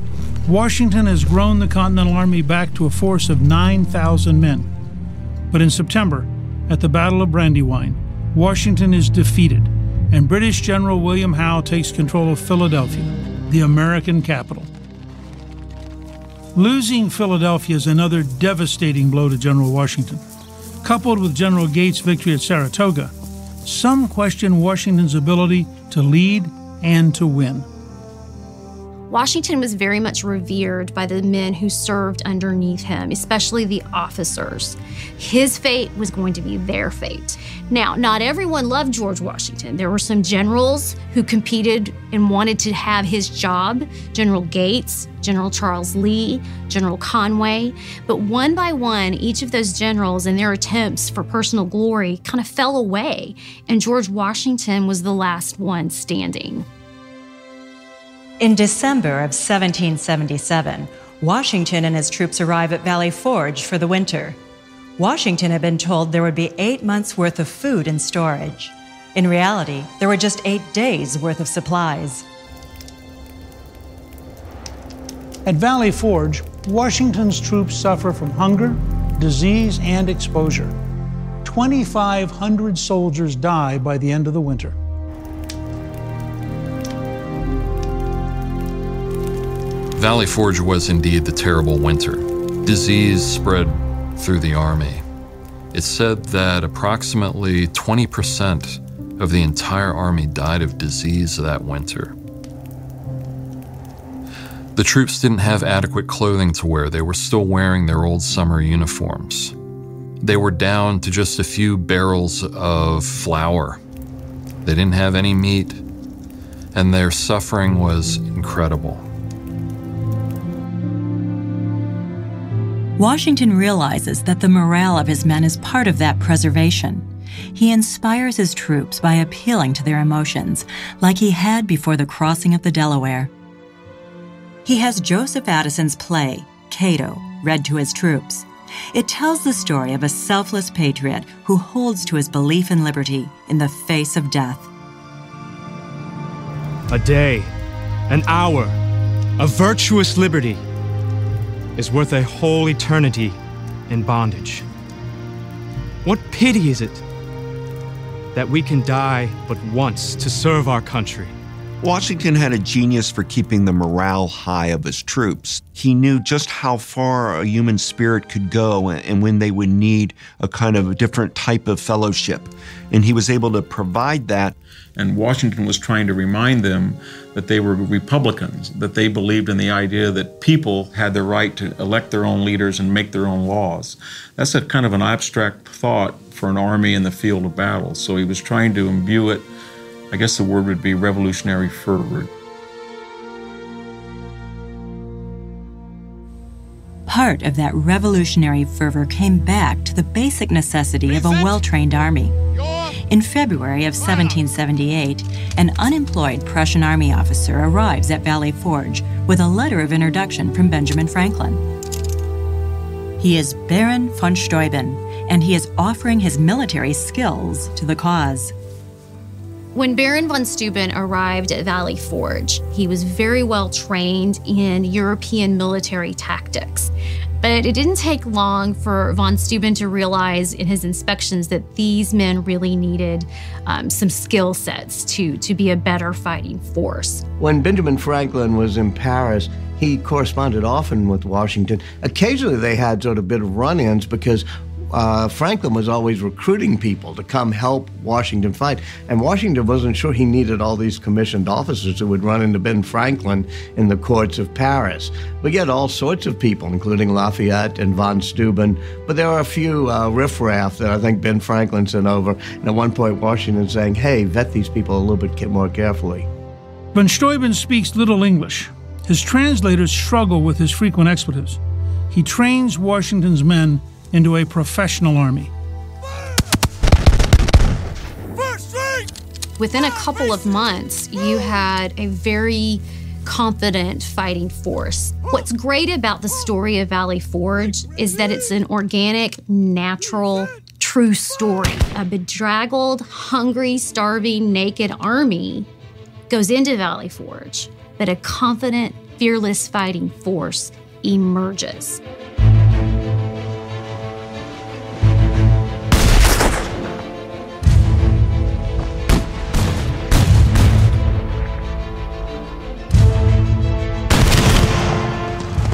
Washington has grown the Continental Army back to a force of 9,000 men. But in September, at the Battle of Brandywine, Washington is defeated, and British General William Howe takes control of Philadelphia, the American capital. Losing Philadelphia is another devastating blow to General Washington. Coupled with General Gates' victory at Saratoga, some question Washington's ability to lead and to win. Washington was very much revered by the men who served underneath him, especially the officers. His fate was going to be their fate. Now, not everyone loved George Washington. There were some generals who competed and wanted to have his job General Gates, General Charles Lee, General Conway. But one by one, each of those generals and their attempts for personal glory kind of fell away, and George Washington was the last one standing. In December of 1777, Washington and his troops arrive at Valley Forge for the winter. Washington had been told there would be eight months' worth of food in storage. In reality, there were just eight days' worth of supplies. At Valley Forge, Washington's troops suffer from hunger, disease, and exposure. 2,500 soldiers die by the end of the winter. Valley Forge was indeed the terrible winter. Disease spread through the army. It's said that approximately 20% of the entire army died of disease that winter. The troops didn't have adequate clothing to wear, they were still wearing their old summer uniforms. They were down to just a few barrels of flour. They didn't have any meat, and their suffering was incredible. Washington realizes that the morale of his men is part of that preservation. He inspires his troops by appealing to their emotions, like he had before the crossing of the Delaware. He has Joseph Addison's play, Cato, read to his troops. It tells the story of a selfless patriot who holds to his belief in liberty in the face of death. A day, an hour, a virtuous liberty is worth a whole eternity in bondage. What pity is it that we can die but once to serve our country? Washington had a genius for keeping the morale high of his troops. He knew just how far a human spirit could go and when they would need a kind of a different type of fellowship. And he was able to provide that. And Washington was trying to remind them that they were Republicans, that they believed in the idea that people had the right to elect their own leaders and make their own laws. That's a kind of an abstract thought for an army in the field of battle. So he was trying to imbue it I guess the word would be revolutionary fervor. Part of that revolutionary fervor came back to the basic necessity of a well trained army. In February of 1778, an unemployed Prussian army officer arrives at Valley Forge with a letter of introduction from Benjamin Franklin. He is Baron von Steuben, and he is offering his military skills to the cause. When Baron von Steuben arrived at Valley Forge, he was very well trained in European military tactics. But it didn't take long for von Steuben to realize in his inspections that these men really needed um, some skill sets to, to be a better fighting force. When Benjamin Franklin was in Paris, he corresponded often with Washington. Occasionally, they had sort of bit of run ins because uh, Franklin was always recruiting people to come help Washington fight. And Washington wasn't sure he needed all these commissioned officers who would run into Ben Franklin in the courts of Paris. We get all sorts of people, including Lafayette and von Steuben, but there are a few uh, riffraff that I think Ben Franklin sent over. And at one point, Washington saying, hey, vet these people a little bit more carefully. Von Steuben speaks little English. His translators struggle with his frequent expletives. He trains Washington's men into a professional army. Within a couple of months, you had a very confident fighting force. What's great about the story of Valley Forge is that it's an organic, natural, true story. A bedraggled, hungry, starving, naked army goes into Valley Forge, but a confident, fearless fighting force emerges.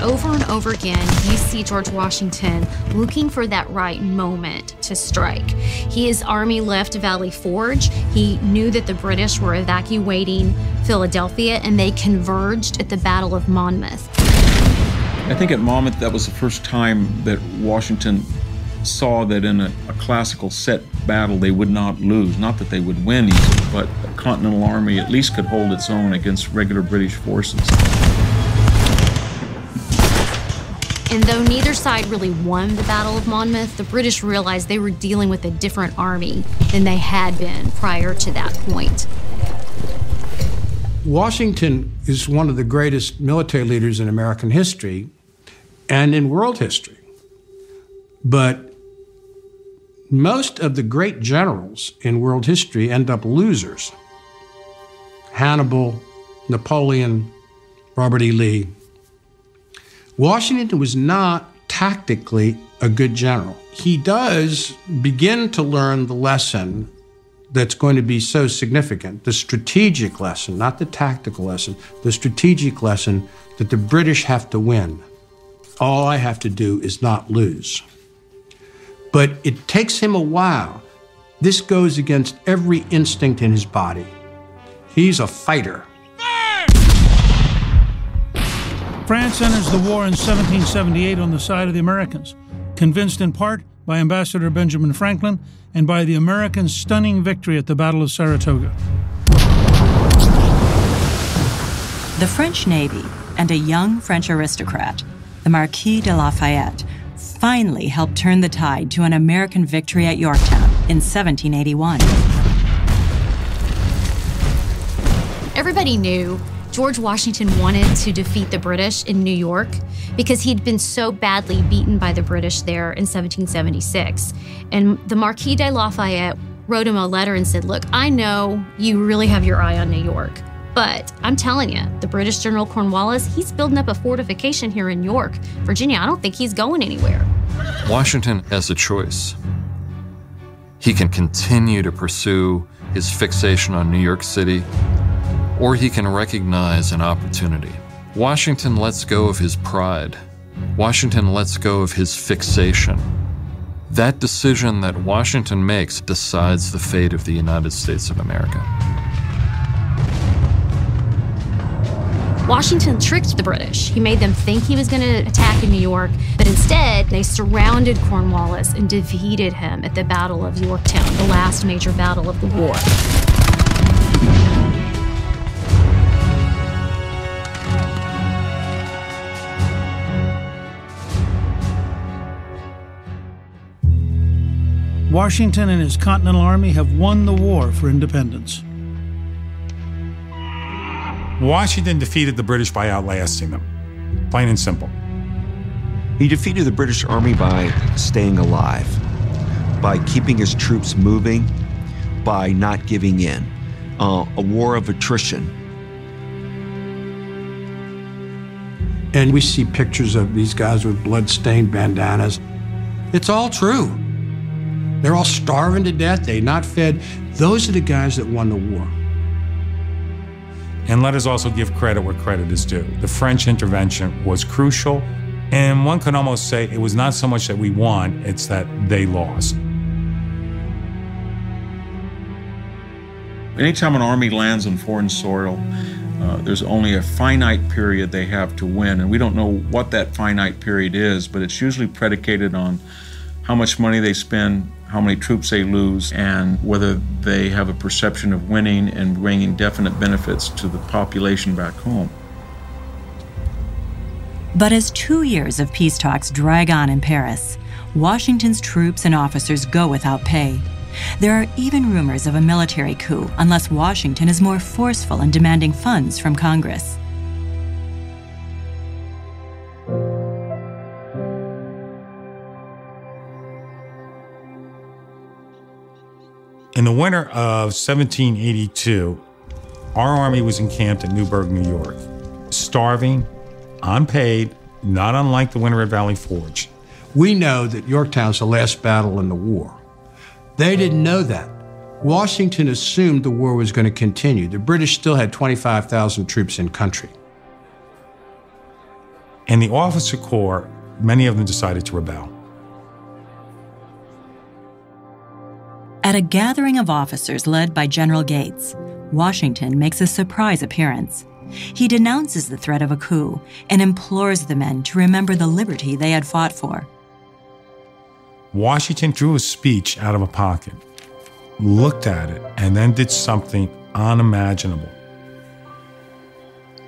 Over and over again, you see George Washington looking for that right moment to strike. He, his army left Valley Forge. He knew that the British were evacuating Philadelphia and they converged at the Battle of Monmouth. I think at Monmouth, that was the first time that Washington saw that in a, a, classical set battle they would not lose. Not that they would win easily, but the Continental Army at least could hold its own against regular British forces. And though neither side really won the Battle of Monmouth, the British realized they were dealing with a different army than they had been prior to that point. Washington is one of the greatest military leaders in American history and in world history. But most of the great generals in world history end up losers. Hannibal, Napoleon, Robert E. Lee. Washington was not tactically a good general. He does begin to learn the lesson that's going to be so significant the strategic lesson, not the tactical lesson, the strategic lesson that the British have to win. All I have to do is not lose. But it takes him a while. This goes against every instinct in his body. He's a fighter. France enters the war in 1778 on the side of the Americans, convinced in part by Ambassador Benjamin Franklin and by the Americans' stunning victory at the Battle of Saratoga. The French Navy and a young French aristocrat, the Marquis de Lafayette, finally helped turn the tide to an American victory at Yorktown in 1781. Everybody knew George Washington wanted to defeat the British in New York because he'd been so badly beaten by the British there in 1776. And the Marquis de Lafayette wrote him a letter and said, Look, I know you really have your eye on New York, but I'm telling you, the British General Cornwallis, he's building up a fortification here in York. Virginia, I don't think he's going anywhere. Washington has a choice. He can continue to pursue his fixation on New York City or he can recognize an opportunity. Washington lets go of his pride. Washington lets go of his fixation. That decision that Washington makes decides the fate of the United States of America. Washington tricked the British. He made them think he was going to attack in New York, but instead, they surrounded Cornwallis and defeated him at the Battle of Yorktown, the last major battle of the war. Washington and his Continental Army have won the war for independence. Washington defeated the British by outlasting them, plain and simple. He defeated the British Army by staying alive, by keeping his troops moving, by not giving in. uh, a war of attrition. And we see pictures of these guys with blood-stained bandanas. It's all true. They're all starving to death. They're not fed. Those are the guys that won the war. And let us also give credit where credit is due. The French intervention was crucial, and one can almost say it was not so much that we won, it's that they lost. Anytime an army lands on foreign soil, uh, there's only a finite period they have to win, and we don't know what that finite period is, but it's usually predicated on how much money they spend, how many troops they lose, and whether they have a perception of winning and bringing definite benefits to the population back home. But as two years of peace talks drag on in Paris, Washington's troops and officers go without pay. There are even rumors of a military coup unless Washington is more forceful in demanding funds from Congress. In the winter of 1782, our army was encamped at Newburgh, New York, starving, unpaid, not unlike the winter at Valley Forge. We know that Yorktown's the last battle in the war. They didn't know that. Washington assumed the war was going to continue. The British still had 25,000 troops in country. And the officer corps, many of them decided to rebel. At a gathering of officers led by General Gates, Washington makes a surprise appearance. He denounces the threat of a coup and implores the men to remember the liberty they had fought for. Washington drew a speech out of a pocket, looked at it, and then did something unimaginable.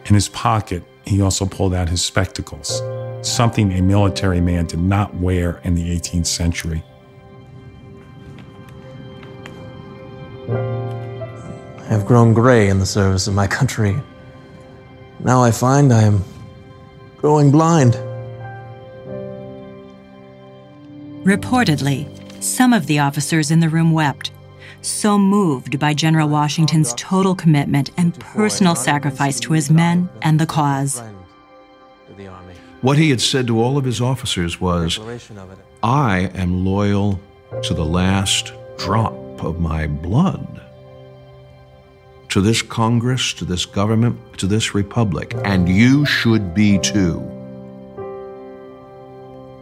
In his pocket, he also pulled out his spectacles, something a military man did not wear in the 18th century. Have grown gray in the service of my country. Now I find I am growing blind. Reportedly, some of the officers in the room wept, so moved by General Washington's total commitment and personal sacrifice to his men and the cause. What he had said to all of his officers was, I am loyal to the last drop of my blood. To this Congress, to this government, to this republic, and you should be too.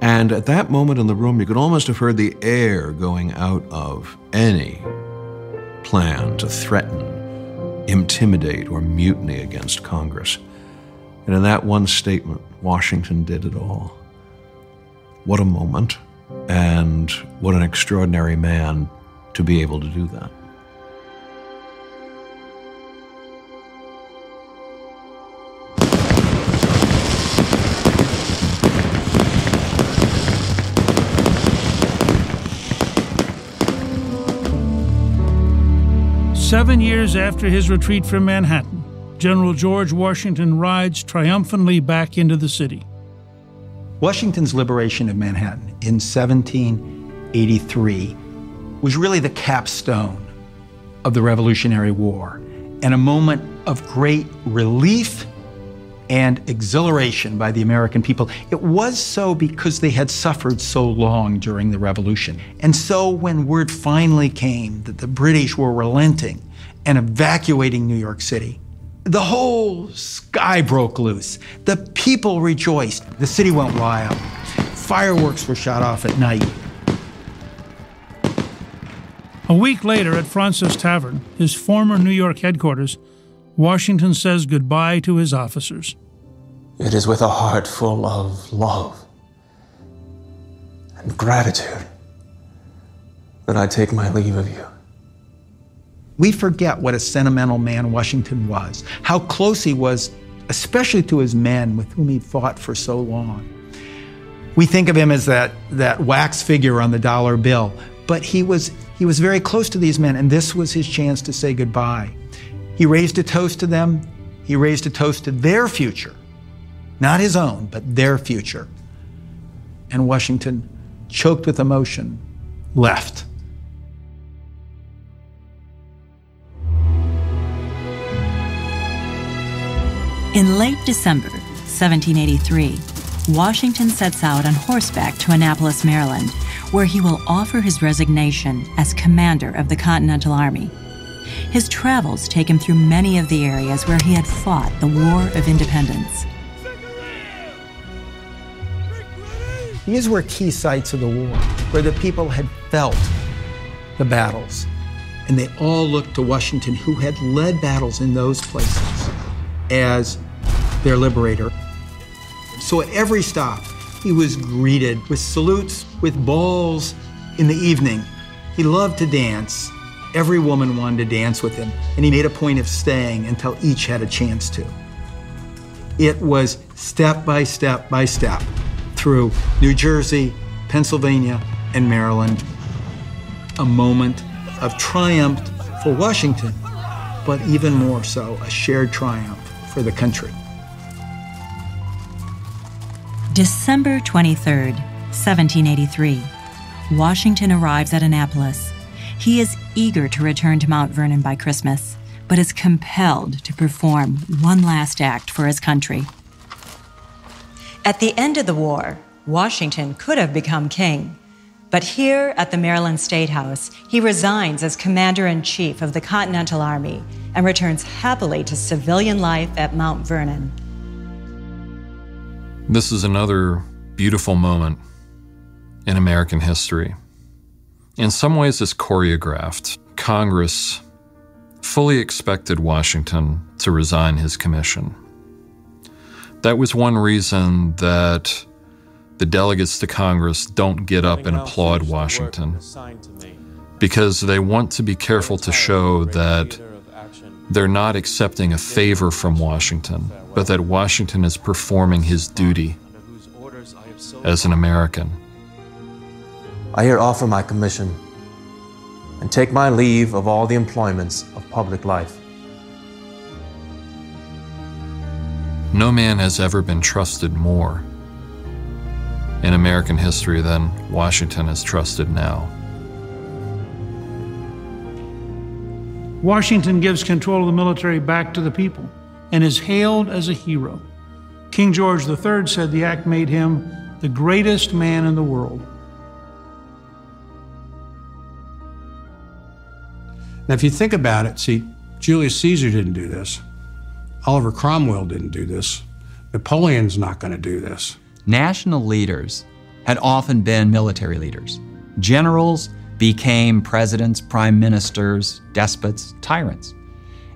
And at that moment in the room, you could almost have heard the air going out of any plan to threaten, intimidate, or mutiny against Congress. And in that one statement, Washington did it all. What a moment, and what an extraordinary man to be able to do that. Seven years after his retreat from Manhattan, General George Washington rides triumphantly back into the city. Washington's liberation of Manhattan in 1783 was really the capstone of the Revolutionary War and a moment of great relief and exhilaration by the American people. It was so because they had suffered so long during the Revolution. And so when word finally came that the British were relenting and evacuating New York City, the whole sky broke loose. The people rejoiced. The city went wild. Fireworks were shot off at night. A week later at Fraunces Tavern, his former New York headquarters, Washington says goodbye to his officers. It is with a heart full of love and gratitude that I take my leave of you. We forget what a sentimental man Washington was, how close he was, especially to his men with whom he fought for so long. We think of him as that, that wax figure on the dollar bill, but he was, he was very close to these men, and this was his chance to say goodbye. He raised a toast to them. He raised a toast to their future, not his own, but their future. And Washington, choked with emotion, left. In late December 1783, Washington sets out on horseback to Annapolis, Maryland, where he will offer his resignation as commander of the Continental Army. His travels take him through many of the areas where he had fought the War of Independence. These were key sites of the war where the people had felt the battles. And they all looked to Washington, who had led battles in those places, as their liberator. So at every stop, he was greeted with salutes, with balls in the evening. He loved to dance. Every woman wanted to dance with him, and he made a point of staying until each had a chance to. It was step by step by step through New Jersey, Pennsylvania, and Maryland. A moment of triumph for Washington, but even more so, a shared triumph for the country. December 23rd, 1783. Washington arrives at Annapolis. He is eager to return to Mount Vernon by Christmas, but is compelled to perform one last act for his country. At the end of the war, Washington could have become king. But here at the Maryland State House, he resigns as commander in chief of the Continental Army and returns happily to civilian life at Mount Vernon. This is another beautiful moment in American history. In some ways, it's choreographed. Congress fully expected Washington to resign his commission. That was one reason that the delegates to Congress don't get up and applaud Washington because they want to be careful to show that they're not accepting a favor from Washington, but that Washington is performing his duty as an American. I here offer my commission and take my leave of all the employments of public life. No man has ever been trusted more in American history than Washington is trusted now. Washington gives control of the military back to the people and is hailed as a hero. King George III said the act made him the greatest man in the world. Now, if you think about it, see, Julius Caesar didn't do this. Oliver Cromwell didn't do this. Napoleon's not going to do this. National leaders had often been military leaders. Generals became presidents, prime ministers, despots, tyrants.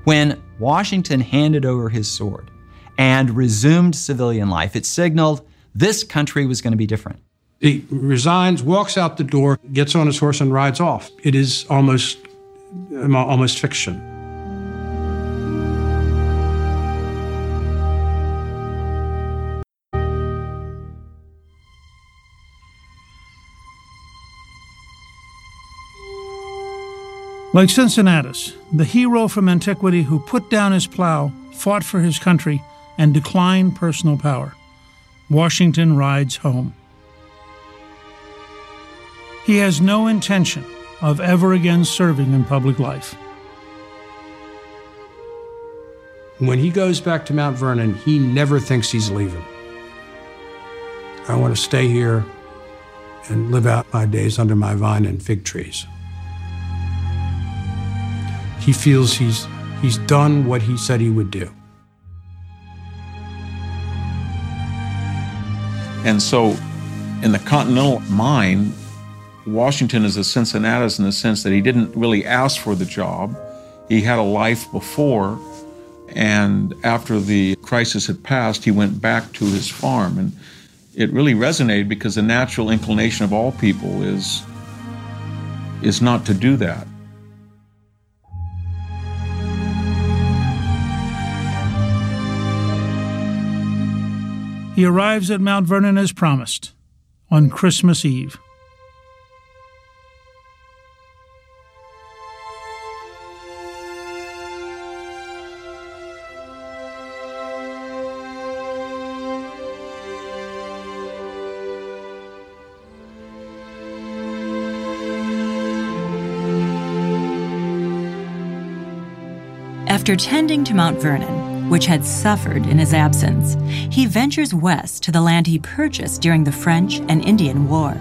When Washington handed over his sword and resumed civilian life, it signaled this country was going to be different. He resigns, walks out the door, gets on his horse, and rides off. It is almost, Um, almost fiction. Like Cincinnatus, the hero from antiquity who put down his plow, fought for his country, and declined personal power, Washington rides home. He has no intention of ever again serving in public life. When he goes back to Mount Vernon, he never thinks he's leaving. I want to stay here and live out my days under my vine and fig trees. He feels he's, he's done what he said he would do. And so, in the Continental mind, Washington is a Cincinnatus in the sense that he didn't really ask for the job. He had a life before, and after the crisis had passed, he went back to his farm. And it really resonated because the natural inclination of all people is, is not to do that. He arrives at Mount Vernon as promised on Christmas Eve. After tending to Mount Vernon, which had suffered in his absence, he ventures west to the land he purchased during the French and Indian War.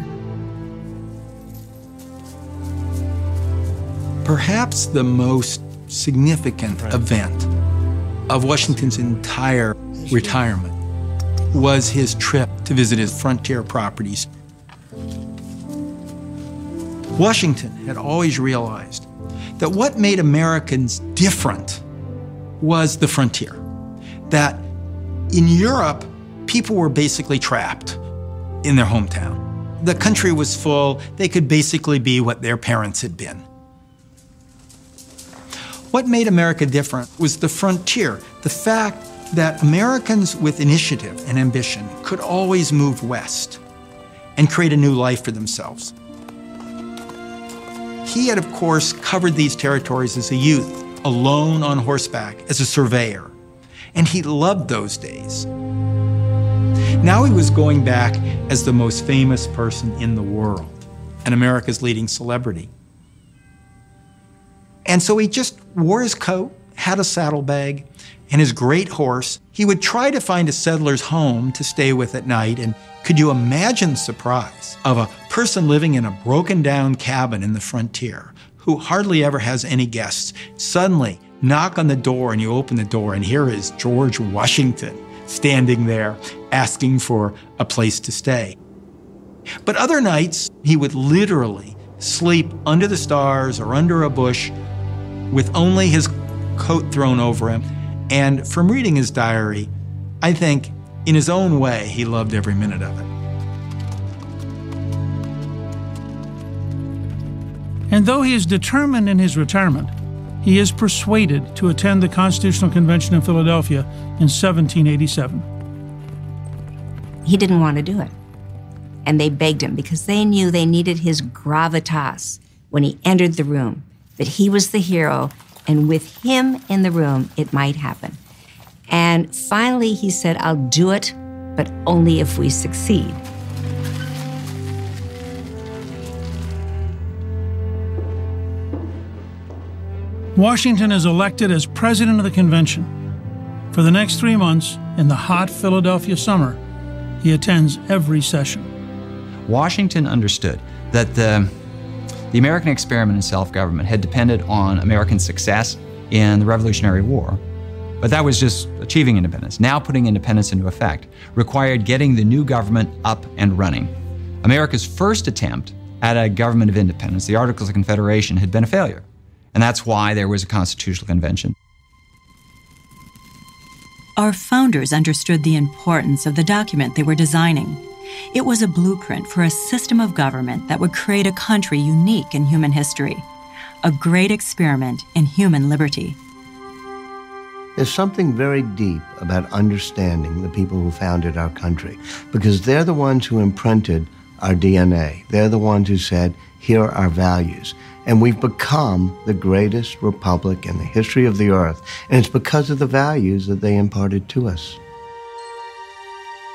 Perhaps the most significant event of Washington's entire retirement was his trip to visit his frontier properties. Washington had always realized that what made Americans different was the frontier. That in Europe, people were basically trapped in their hometown. The country was full, they could basically be what their parents had been. What made America different was the frontier, the fact that Americans with initiative and ambition could always move west and create a new life for themselves. He had, of course, covered these territories as a youth, alone on horseback as a surveyor, and he loved those days. Now he was going back as the most famous person in the world and America's leading celebrity. And so he just wore his coat, had a saddlebag, and his great horse. He would try to find a settler's home to stay with at night. And could you imagine the surprise of a person living in a broken down cabin in the frontier who hardly ever has any guests suddenly knock on the door and you open the door and here is George Washington standing there asking for a place to stay. But other nights, he would literally sleep under the stars or under a bush with only his coat thrown over him. And from reading his diary, I think in his own way, he loved every minute of it. And though he is determined in his retirement, he is persuaded to attend the Constitutional Convention in Philadelphia in 1787. He didn't want to do it. And they begged him because they knew they needed his gravitas when he entered the room that he was the hero, and with him in the room, it might happen. And finally, he said, I'll do it, but only if we succeed. Washington is elected as president of the convention. For the next three months, in the hot Philadelphia summer, he attends every session. Washington understood that the the American experiment in self government had depended on American success in the Revolutionary War, but that was just achieving independence. Now, putting independence into effect required getting the new government up and running. America's first attempt at a government of independence, the Articles of Confederation, had been a failure. And that's why there was a constitutional convention. Our founders understood the importance of the document they were designing. It was a blueprint for a system of government that would create a country unique in human history, a great experiment in human liberty. There's something very deep about understanding the people who founded our country because they're the ones who imprinted our DNA. They're the ones who said, here are our values. And we've become the greatest republic in the history of the earth. And it's because of the values that they imparted to us.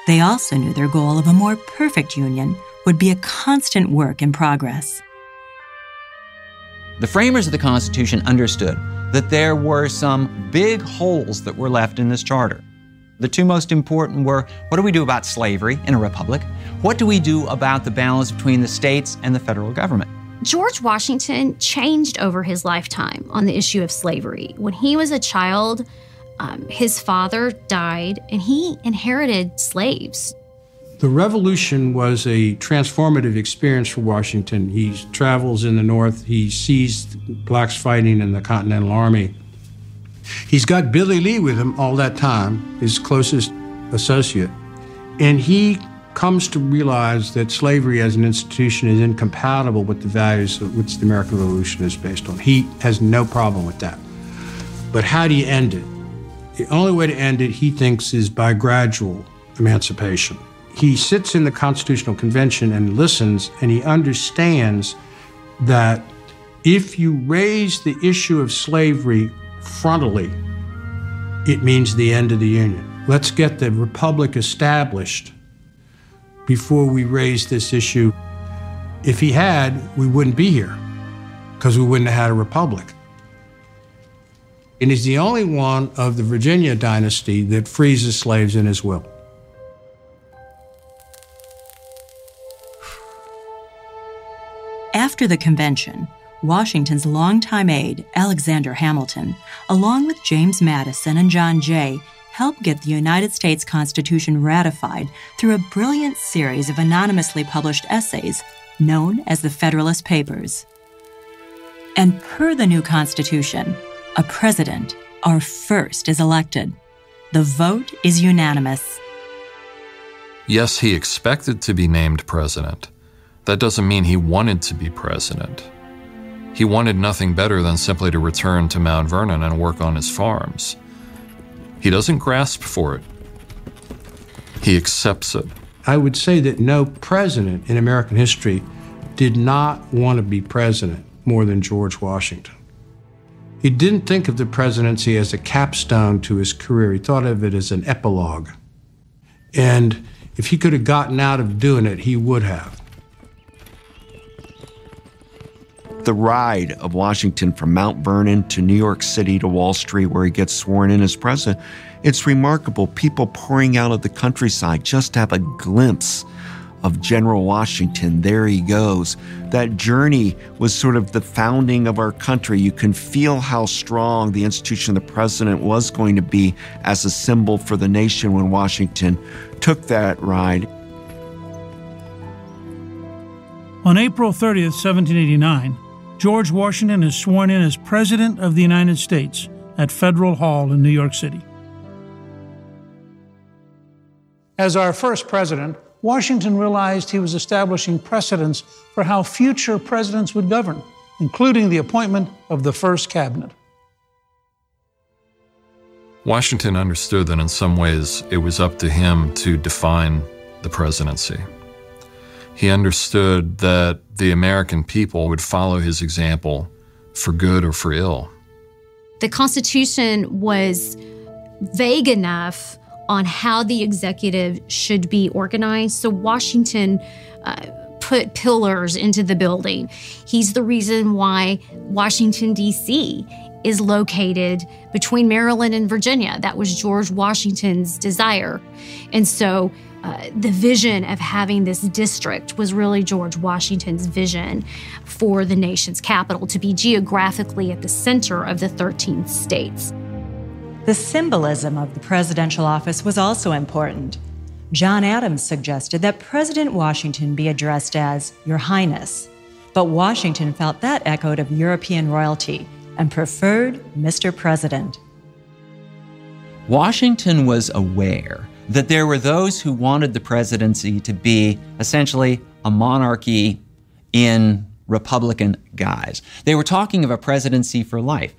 They also knew their goal of a more perfect union would be a constant work in progress. The framers of the Constitution understood that there were some big holes that were left in this charter. The two most important were what do we do about slavery in a republic? What do we do about the balance between the states and the federal government? George Washington changed over his lifetime on the issue of slavery. When he was a child, um, his father died and he inherited slaves. The revolution was a transformative experience for Washington. He travels in the North, he sees blacks fighting in the Continental Army. He's got Billy Lee with him all that time, his closest associate. And he comes to realize that slavery as an institution is incompatible with the values which the American Revolution is based on. He has no problem with that. But how do you end it? The only way to end it, he thinks, is by gradual emancipation. He sits in the Constitutional Convention and listens, and he understands that if you raise the issue of slavery frontally, it means the end of the Union. Let's get the Republic established before we raised this issue. If he had, we wouldn't be here because we wouldn't have had a republic. And he's the only one of the Virginia dynasty that frees his slaves in his will. After the convention, Washington's longtime aide, Alexander Hamilton, along with James Madison and John Jay, helped get the United States Constitution ratified through a brilliant series of anonymously published essays known as the Federalist Papers. And per the new Constitution, a president, our first, is elected. The vote is unanimous. Yes, he expected to be named president. That doesn't mean he wanted to be president. He wanted nothing better than simply to return to Mount Vernon and work on his farms. He doesn't grasp for it, he accepts it. I would say that no president in American history did not want to be president more than George Washington. He didn't think of the presidency as a capstone to his career, he thought of it as an epilogue. And if he could have gotten out of doing it, he would have. The ride of Washington from Mount Vernon to New York City to Wall Street, where he gets sworn in as president, it's remarkable. People pouring out of the countryside just to have a glimpse of General Washington. There he goes. That journey was sort of the founding of our country. You can feel how strong the institution of the president was going to be as a symbol for the nation when Washington took that ride. On April 30th, 1789, George Washington is sworn in as President of the United States at Federal Hall in New York City. As our first president, Washington realized he was establishing precedents for how future presidents would govern, including the appointment of the first cabinet. Washington understood that in some ways it was up to him to define the presidency. He understood that the American people would follow his example for good or for ill. The Constitution was vague enough on how the executive should be organized. So Washington uh, put pillars into the building. He's the reason why Washington, D.C. is located between Maryland and Virginia. That was George Washington's desire. And so uh, the vision of having this district was really George Washington's vision for the nation's capital to be geographically at the center of the 13 states. The symbolism of the presidential office was also important. John Adams suggested that President Washington be addressed as Your Highness, but Washington felt that echoed of European royalty and preferred Mr. President. Washington was aware that there were those who wanted the presidency to be essentially a monarchy in Republican guise. They were talking of a presidency for life.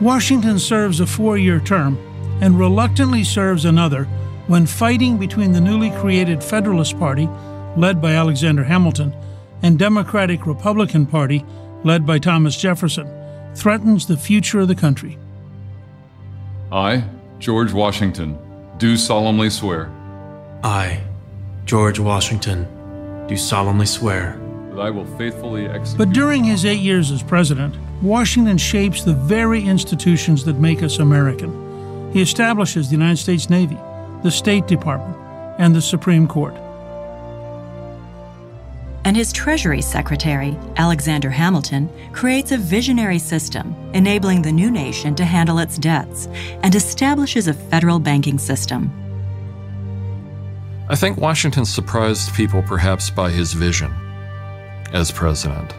Washington serves a four year term and reluctantly serves another when fighting between the newly created Federalist Party, led by Alexander Hamilton, and Democratic Republican Party, led by Thomas Jefferson, threatens the future of the country. I, George Washington, do solemnly swear. I, George Washington, do solemnly swear. That I will faithfully execute. But during his eight years as president, Washington shapes the very institutions that make us American. He establishes the United States Navy, the State Department, and the Supreme Court. And his Treasury Secretary, Alexander Hamilton, creates a visionary system enabling the new nation to handle its debts and establishes a federal banking system. I think Washington surprised people perhaps by his vision as president.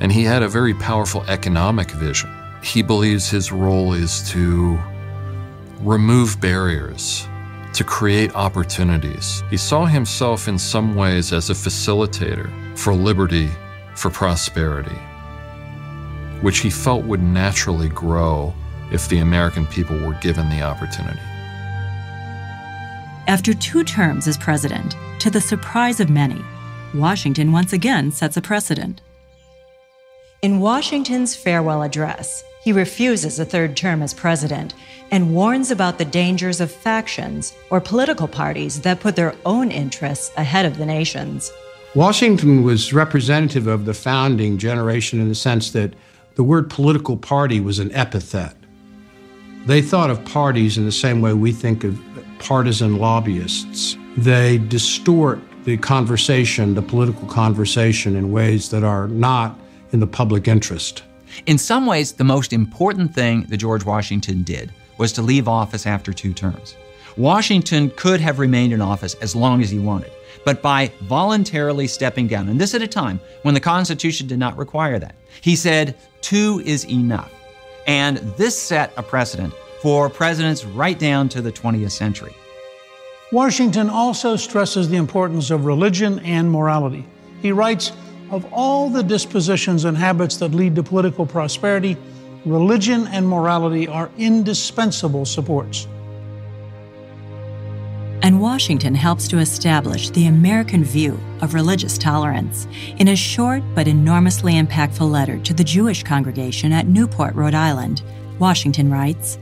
And he had a very powerful economic vision. He believes his role is to remove barriers, to create opportunities. He saw himself in some ways as a facilitator for liberty, for prosperity, which he felt would naturally grow if the American people were given the opportunity. After two terms as president, to the surprise of many, Washington once again sets a precedent. In Washington's farewell address, he refuses a third term as president and warns about the dangers of factions or political parties that put their own interests ahead of the nation's. Washington was representative of the founding generation in the sense that the word political party was an epithet. They thought of parties in the same way we think of partisan lobbyists. They distort the conversation, the political conversation, in ways that are not in the public interest. In some ways, the most important thing that George Washington did was to leave office after two terms. Washington could have remained in office as long as he wanted, but by voluntarily stepping down, and this at a time when the Constitution did not require that, he said, two is enough. And this set a precedent for presidents right down to the 20th century. Washington also stresses the importance of religion and morality. He writes, Of all the dispositions and habits that lead to political prosperity, religion and morality are indispensable supports. And Washington helps to establish the American view of religious tolerance in a short but enormously impactful letter to the Jewish congregation at Newport, Rhode Island. Washington writes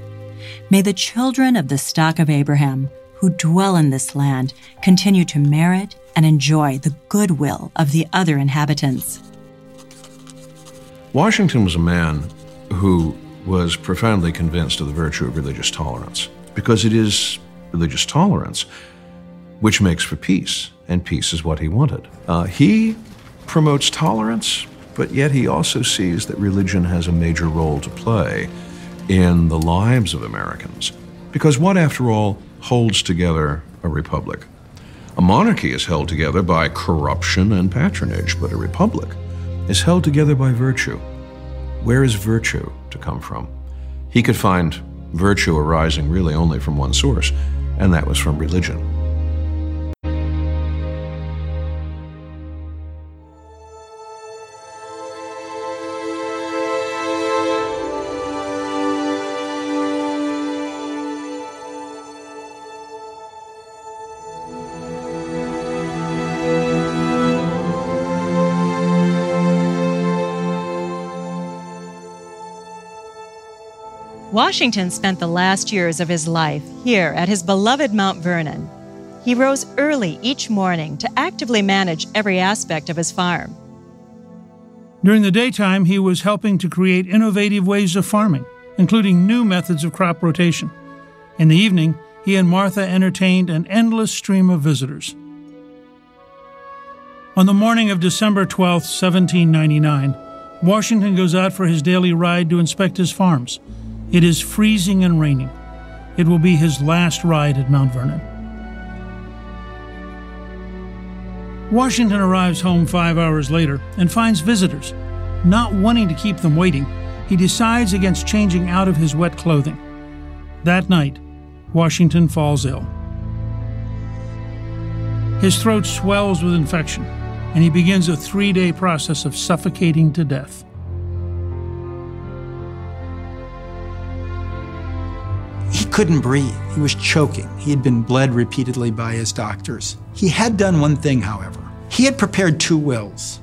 May the children of the stock of Abraham who dwell in this land continue to merit and enjoy the goodwill of the other inhabitants. Washington was a man who was profoundly convinced of the virtue of religious tolerance because it is religious tolerance which makes for peace, and peace is what he wanted. Uh, he promotes tolerance, but yet he also sees that religion has a major role to play in the lives of Americans. Because what, after all, holds together a republic? A monarchy is held together by corruption and patronage, but a republic is held together by virtue. Where is virtue to come from? He could find virtue arising really only from one source, and that was from religion. Washington spent the last years of his life here at his beloved Mount Vernon. He rose early each morning to actively manage every aspect of his farm. During the daytime, he was helping to create innovative ways of farming, including new methods of crop rotation. In the evening, he and Martha entertained an endless stream of visitors. On the morning of December 12, 1799, Washington goes out for his daily ride to inspect his farms. It is freezing and raining. It will be his last ride at Mount Vernon. Washington arrives home five hours later and finds visitors. Not wanting to keep them waiting, he decides against changing out of his wet clothing. That night, Washington falls ill. His throat swells with infection, and he begins a three day process of suffocating to death. Couldn't breathe. He was choking. He had been bled repeatedly by his doctors. He had done one thing, however. He had prepared two wills,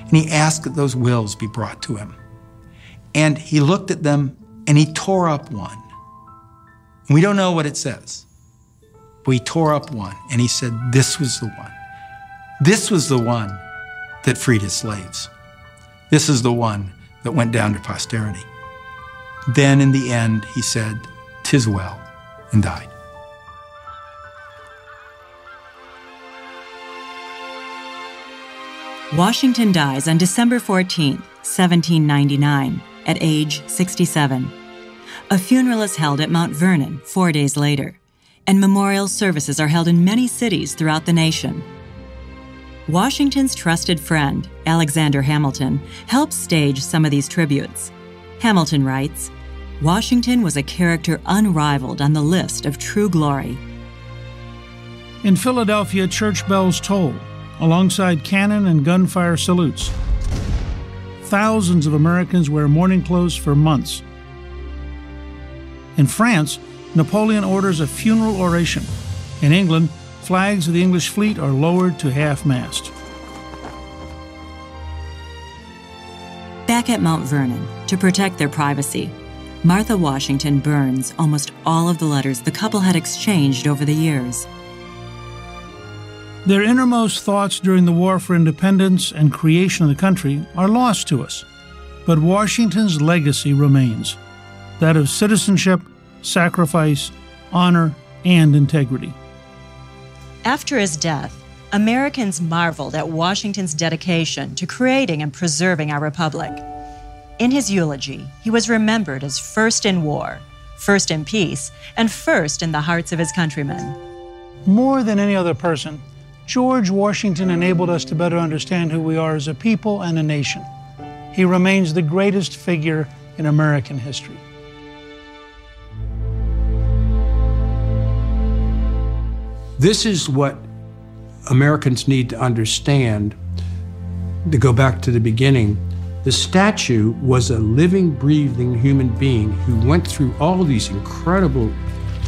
and he asked that those wills be brought to him. And he looked at them and he tore up one. We don't know what it says, but he tore up one and he said, This was the one. This was the one that freed his slaves. This is the one that went down to posterity. Then in the end, he said, Tis well, and died. Washington dies on December 14, 1799, at age 67. A funeral is held at Mount Vernon four days later, and memorial services are held in many cities throughout the nation. Washington's trusted friend, Alexander Hamilton, helps stage some of these tributes. Hamilton writes Washington was a character unrivaled on the list of true glory. In Philadelphia, church bells toll alongside cannon and gunfire salutes. Thousands of Americans wear mourning clothes for months. In France, Napoleon orders a funeral oration. In England, flags of the English fleet are lowered to half mast. Back at Mount Vernon, to protect their privacy, Martha Washington burns almost all of the letters the couple had exchanged over the years. Their innermost thoughts during the War for Independence and creation of the country are lost to us. But Washington's legacy remains that of citizenship, sacrifice, honor, and integrity. After his death, Americans marveled at Washington's dedication to creating and preserving our republic. In his eulogy, he was remembered as first in war, first in peace, and first in the hearts of his countrymen. More than any other person, George Washington enabled us to better understand who we are as a people and a nation. He remains the greatest figure in American history. This is what Americans need to understand. To go back to the beginning, the statue was a living, breathing human being who went through all these incredible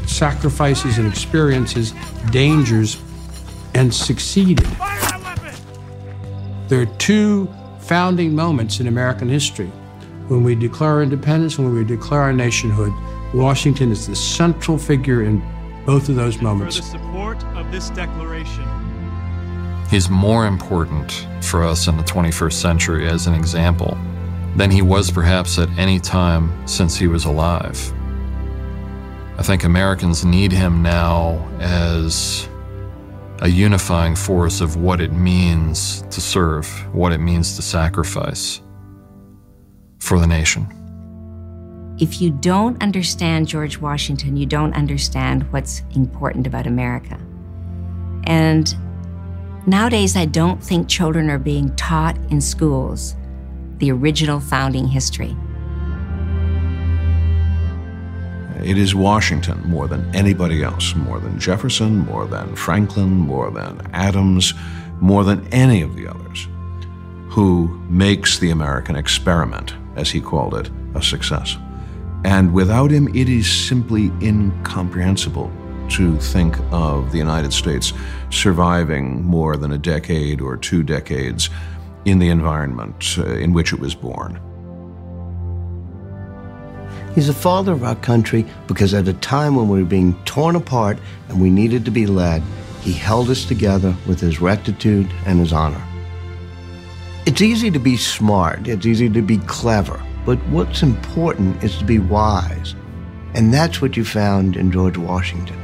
sacrifices and experiences, dangers, and succeeded. There are two founding moments in American history. When we declare independence and when we declare our nationhood, Washington is the central figure in both of those moments. For the support of this declaration. He's more important for us in the 21st century as an example than he was perhaps at any time since he was alive. I think Americans need him now as a unifying force of what it means to serve, what it means to sacrifice for the nation. If you don't understand George Washington, you don't understand what's important about America. And nowadays, I don't think children are being taught in schools the original founding history. It is Washington more than anybody else, more than Jefferson, more than Franklin, more than Adams, more than any of the others, who makes the American experiment, as he called it, a success. And without him, it is simply incomprehensible to think of the United States surviving more than a decade or two decades in the environment uh, in which it was born. He's the father of our country because at a time when we were being torn apart and we needed to be led, he held us together with his rectitude and his honor. It's easy to be smart, it's easy to be clever, but what's important is to be wise. And that's what you found in George Washington.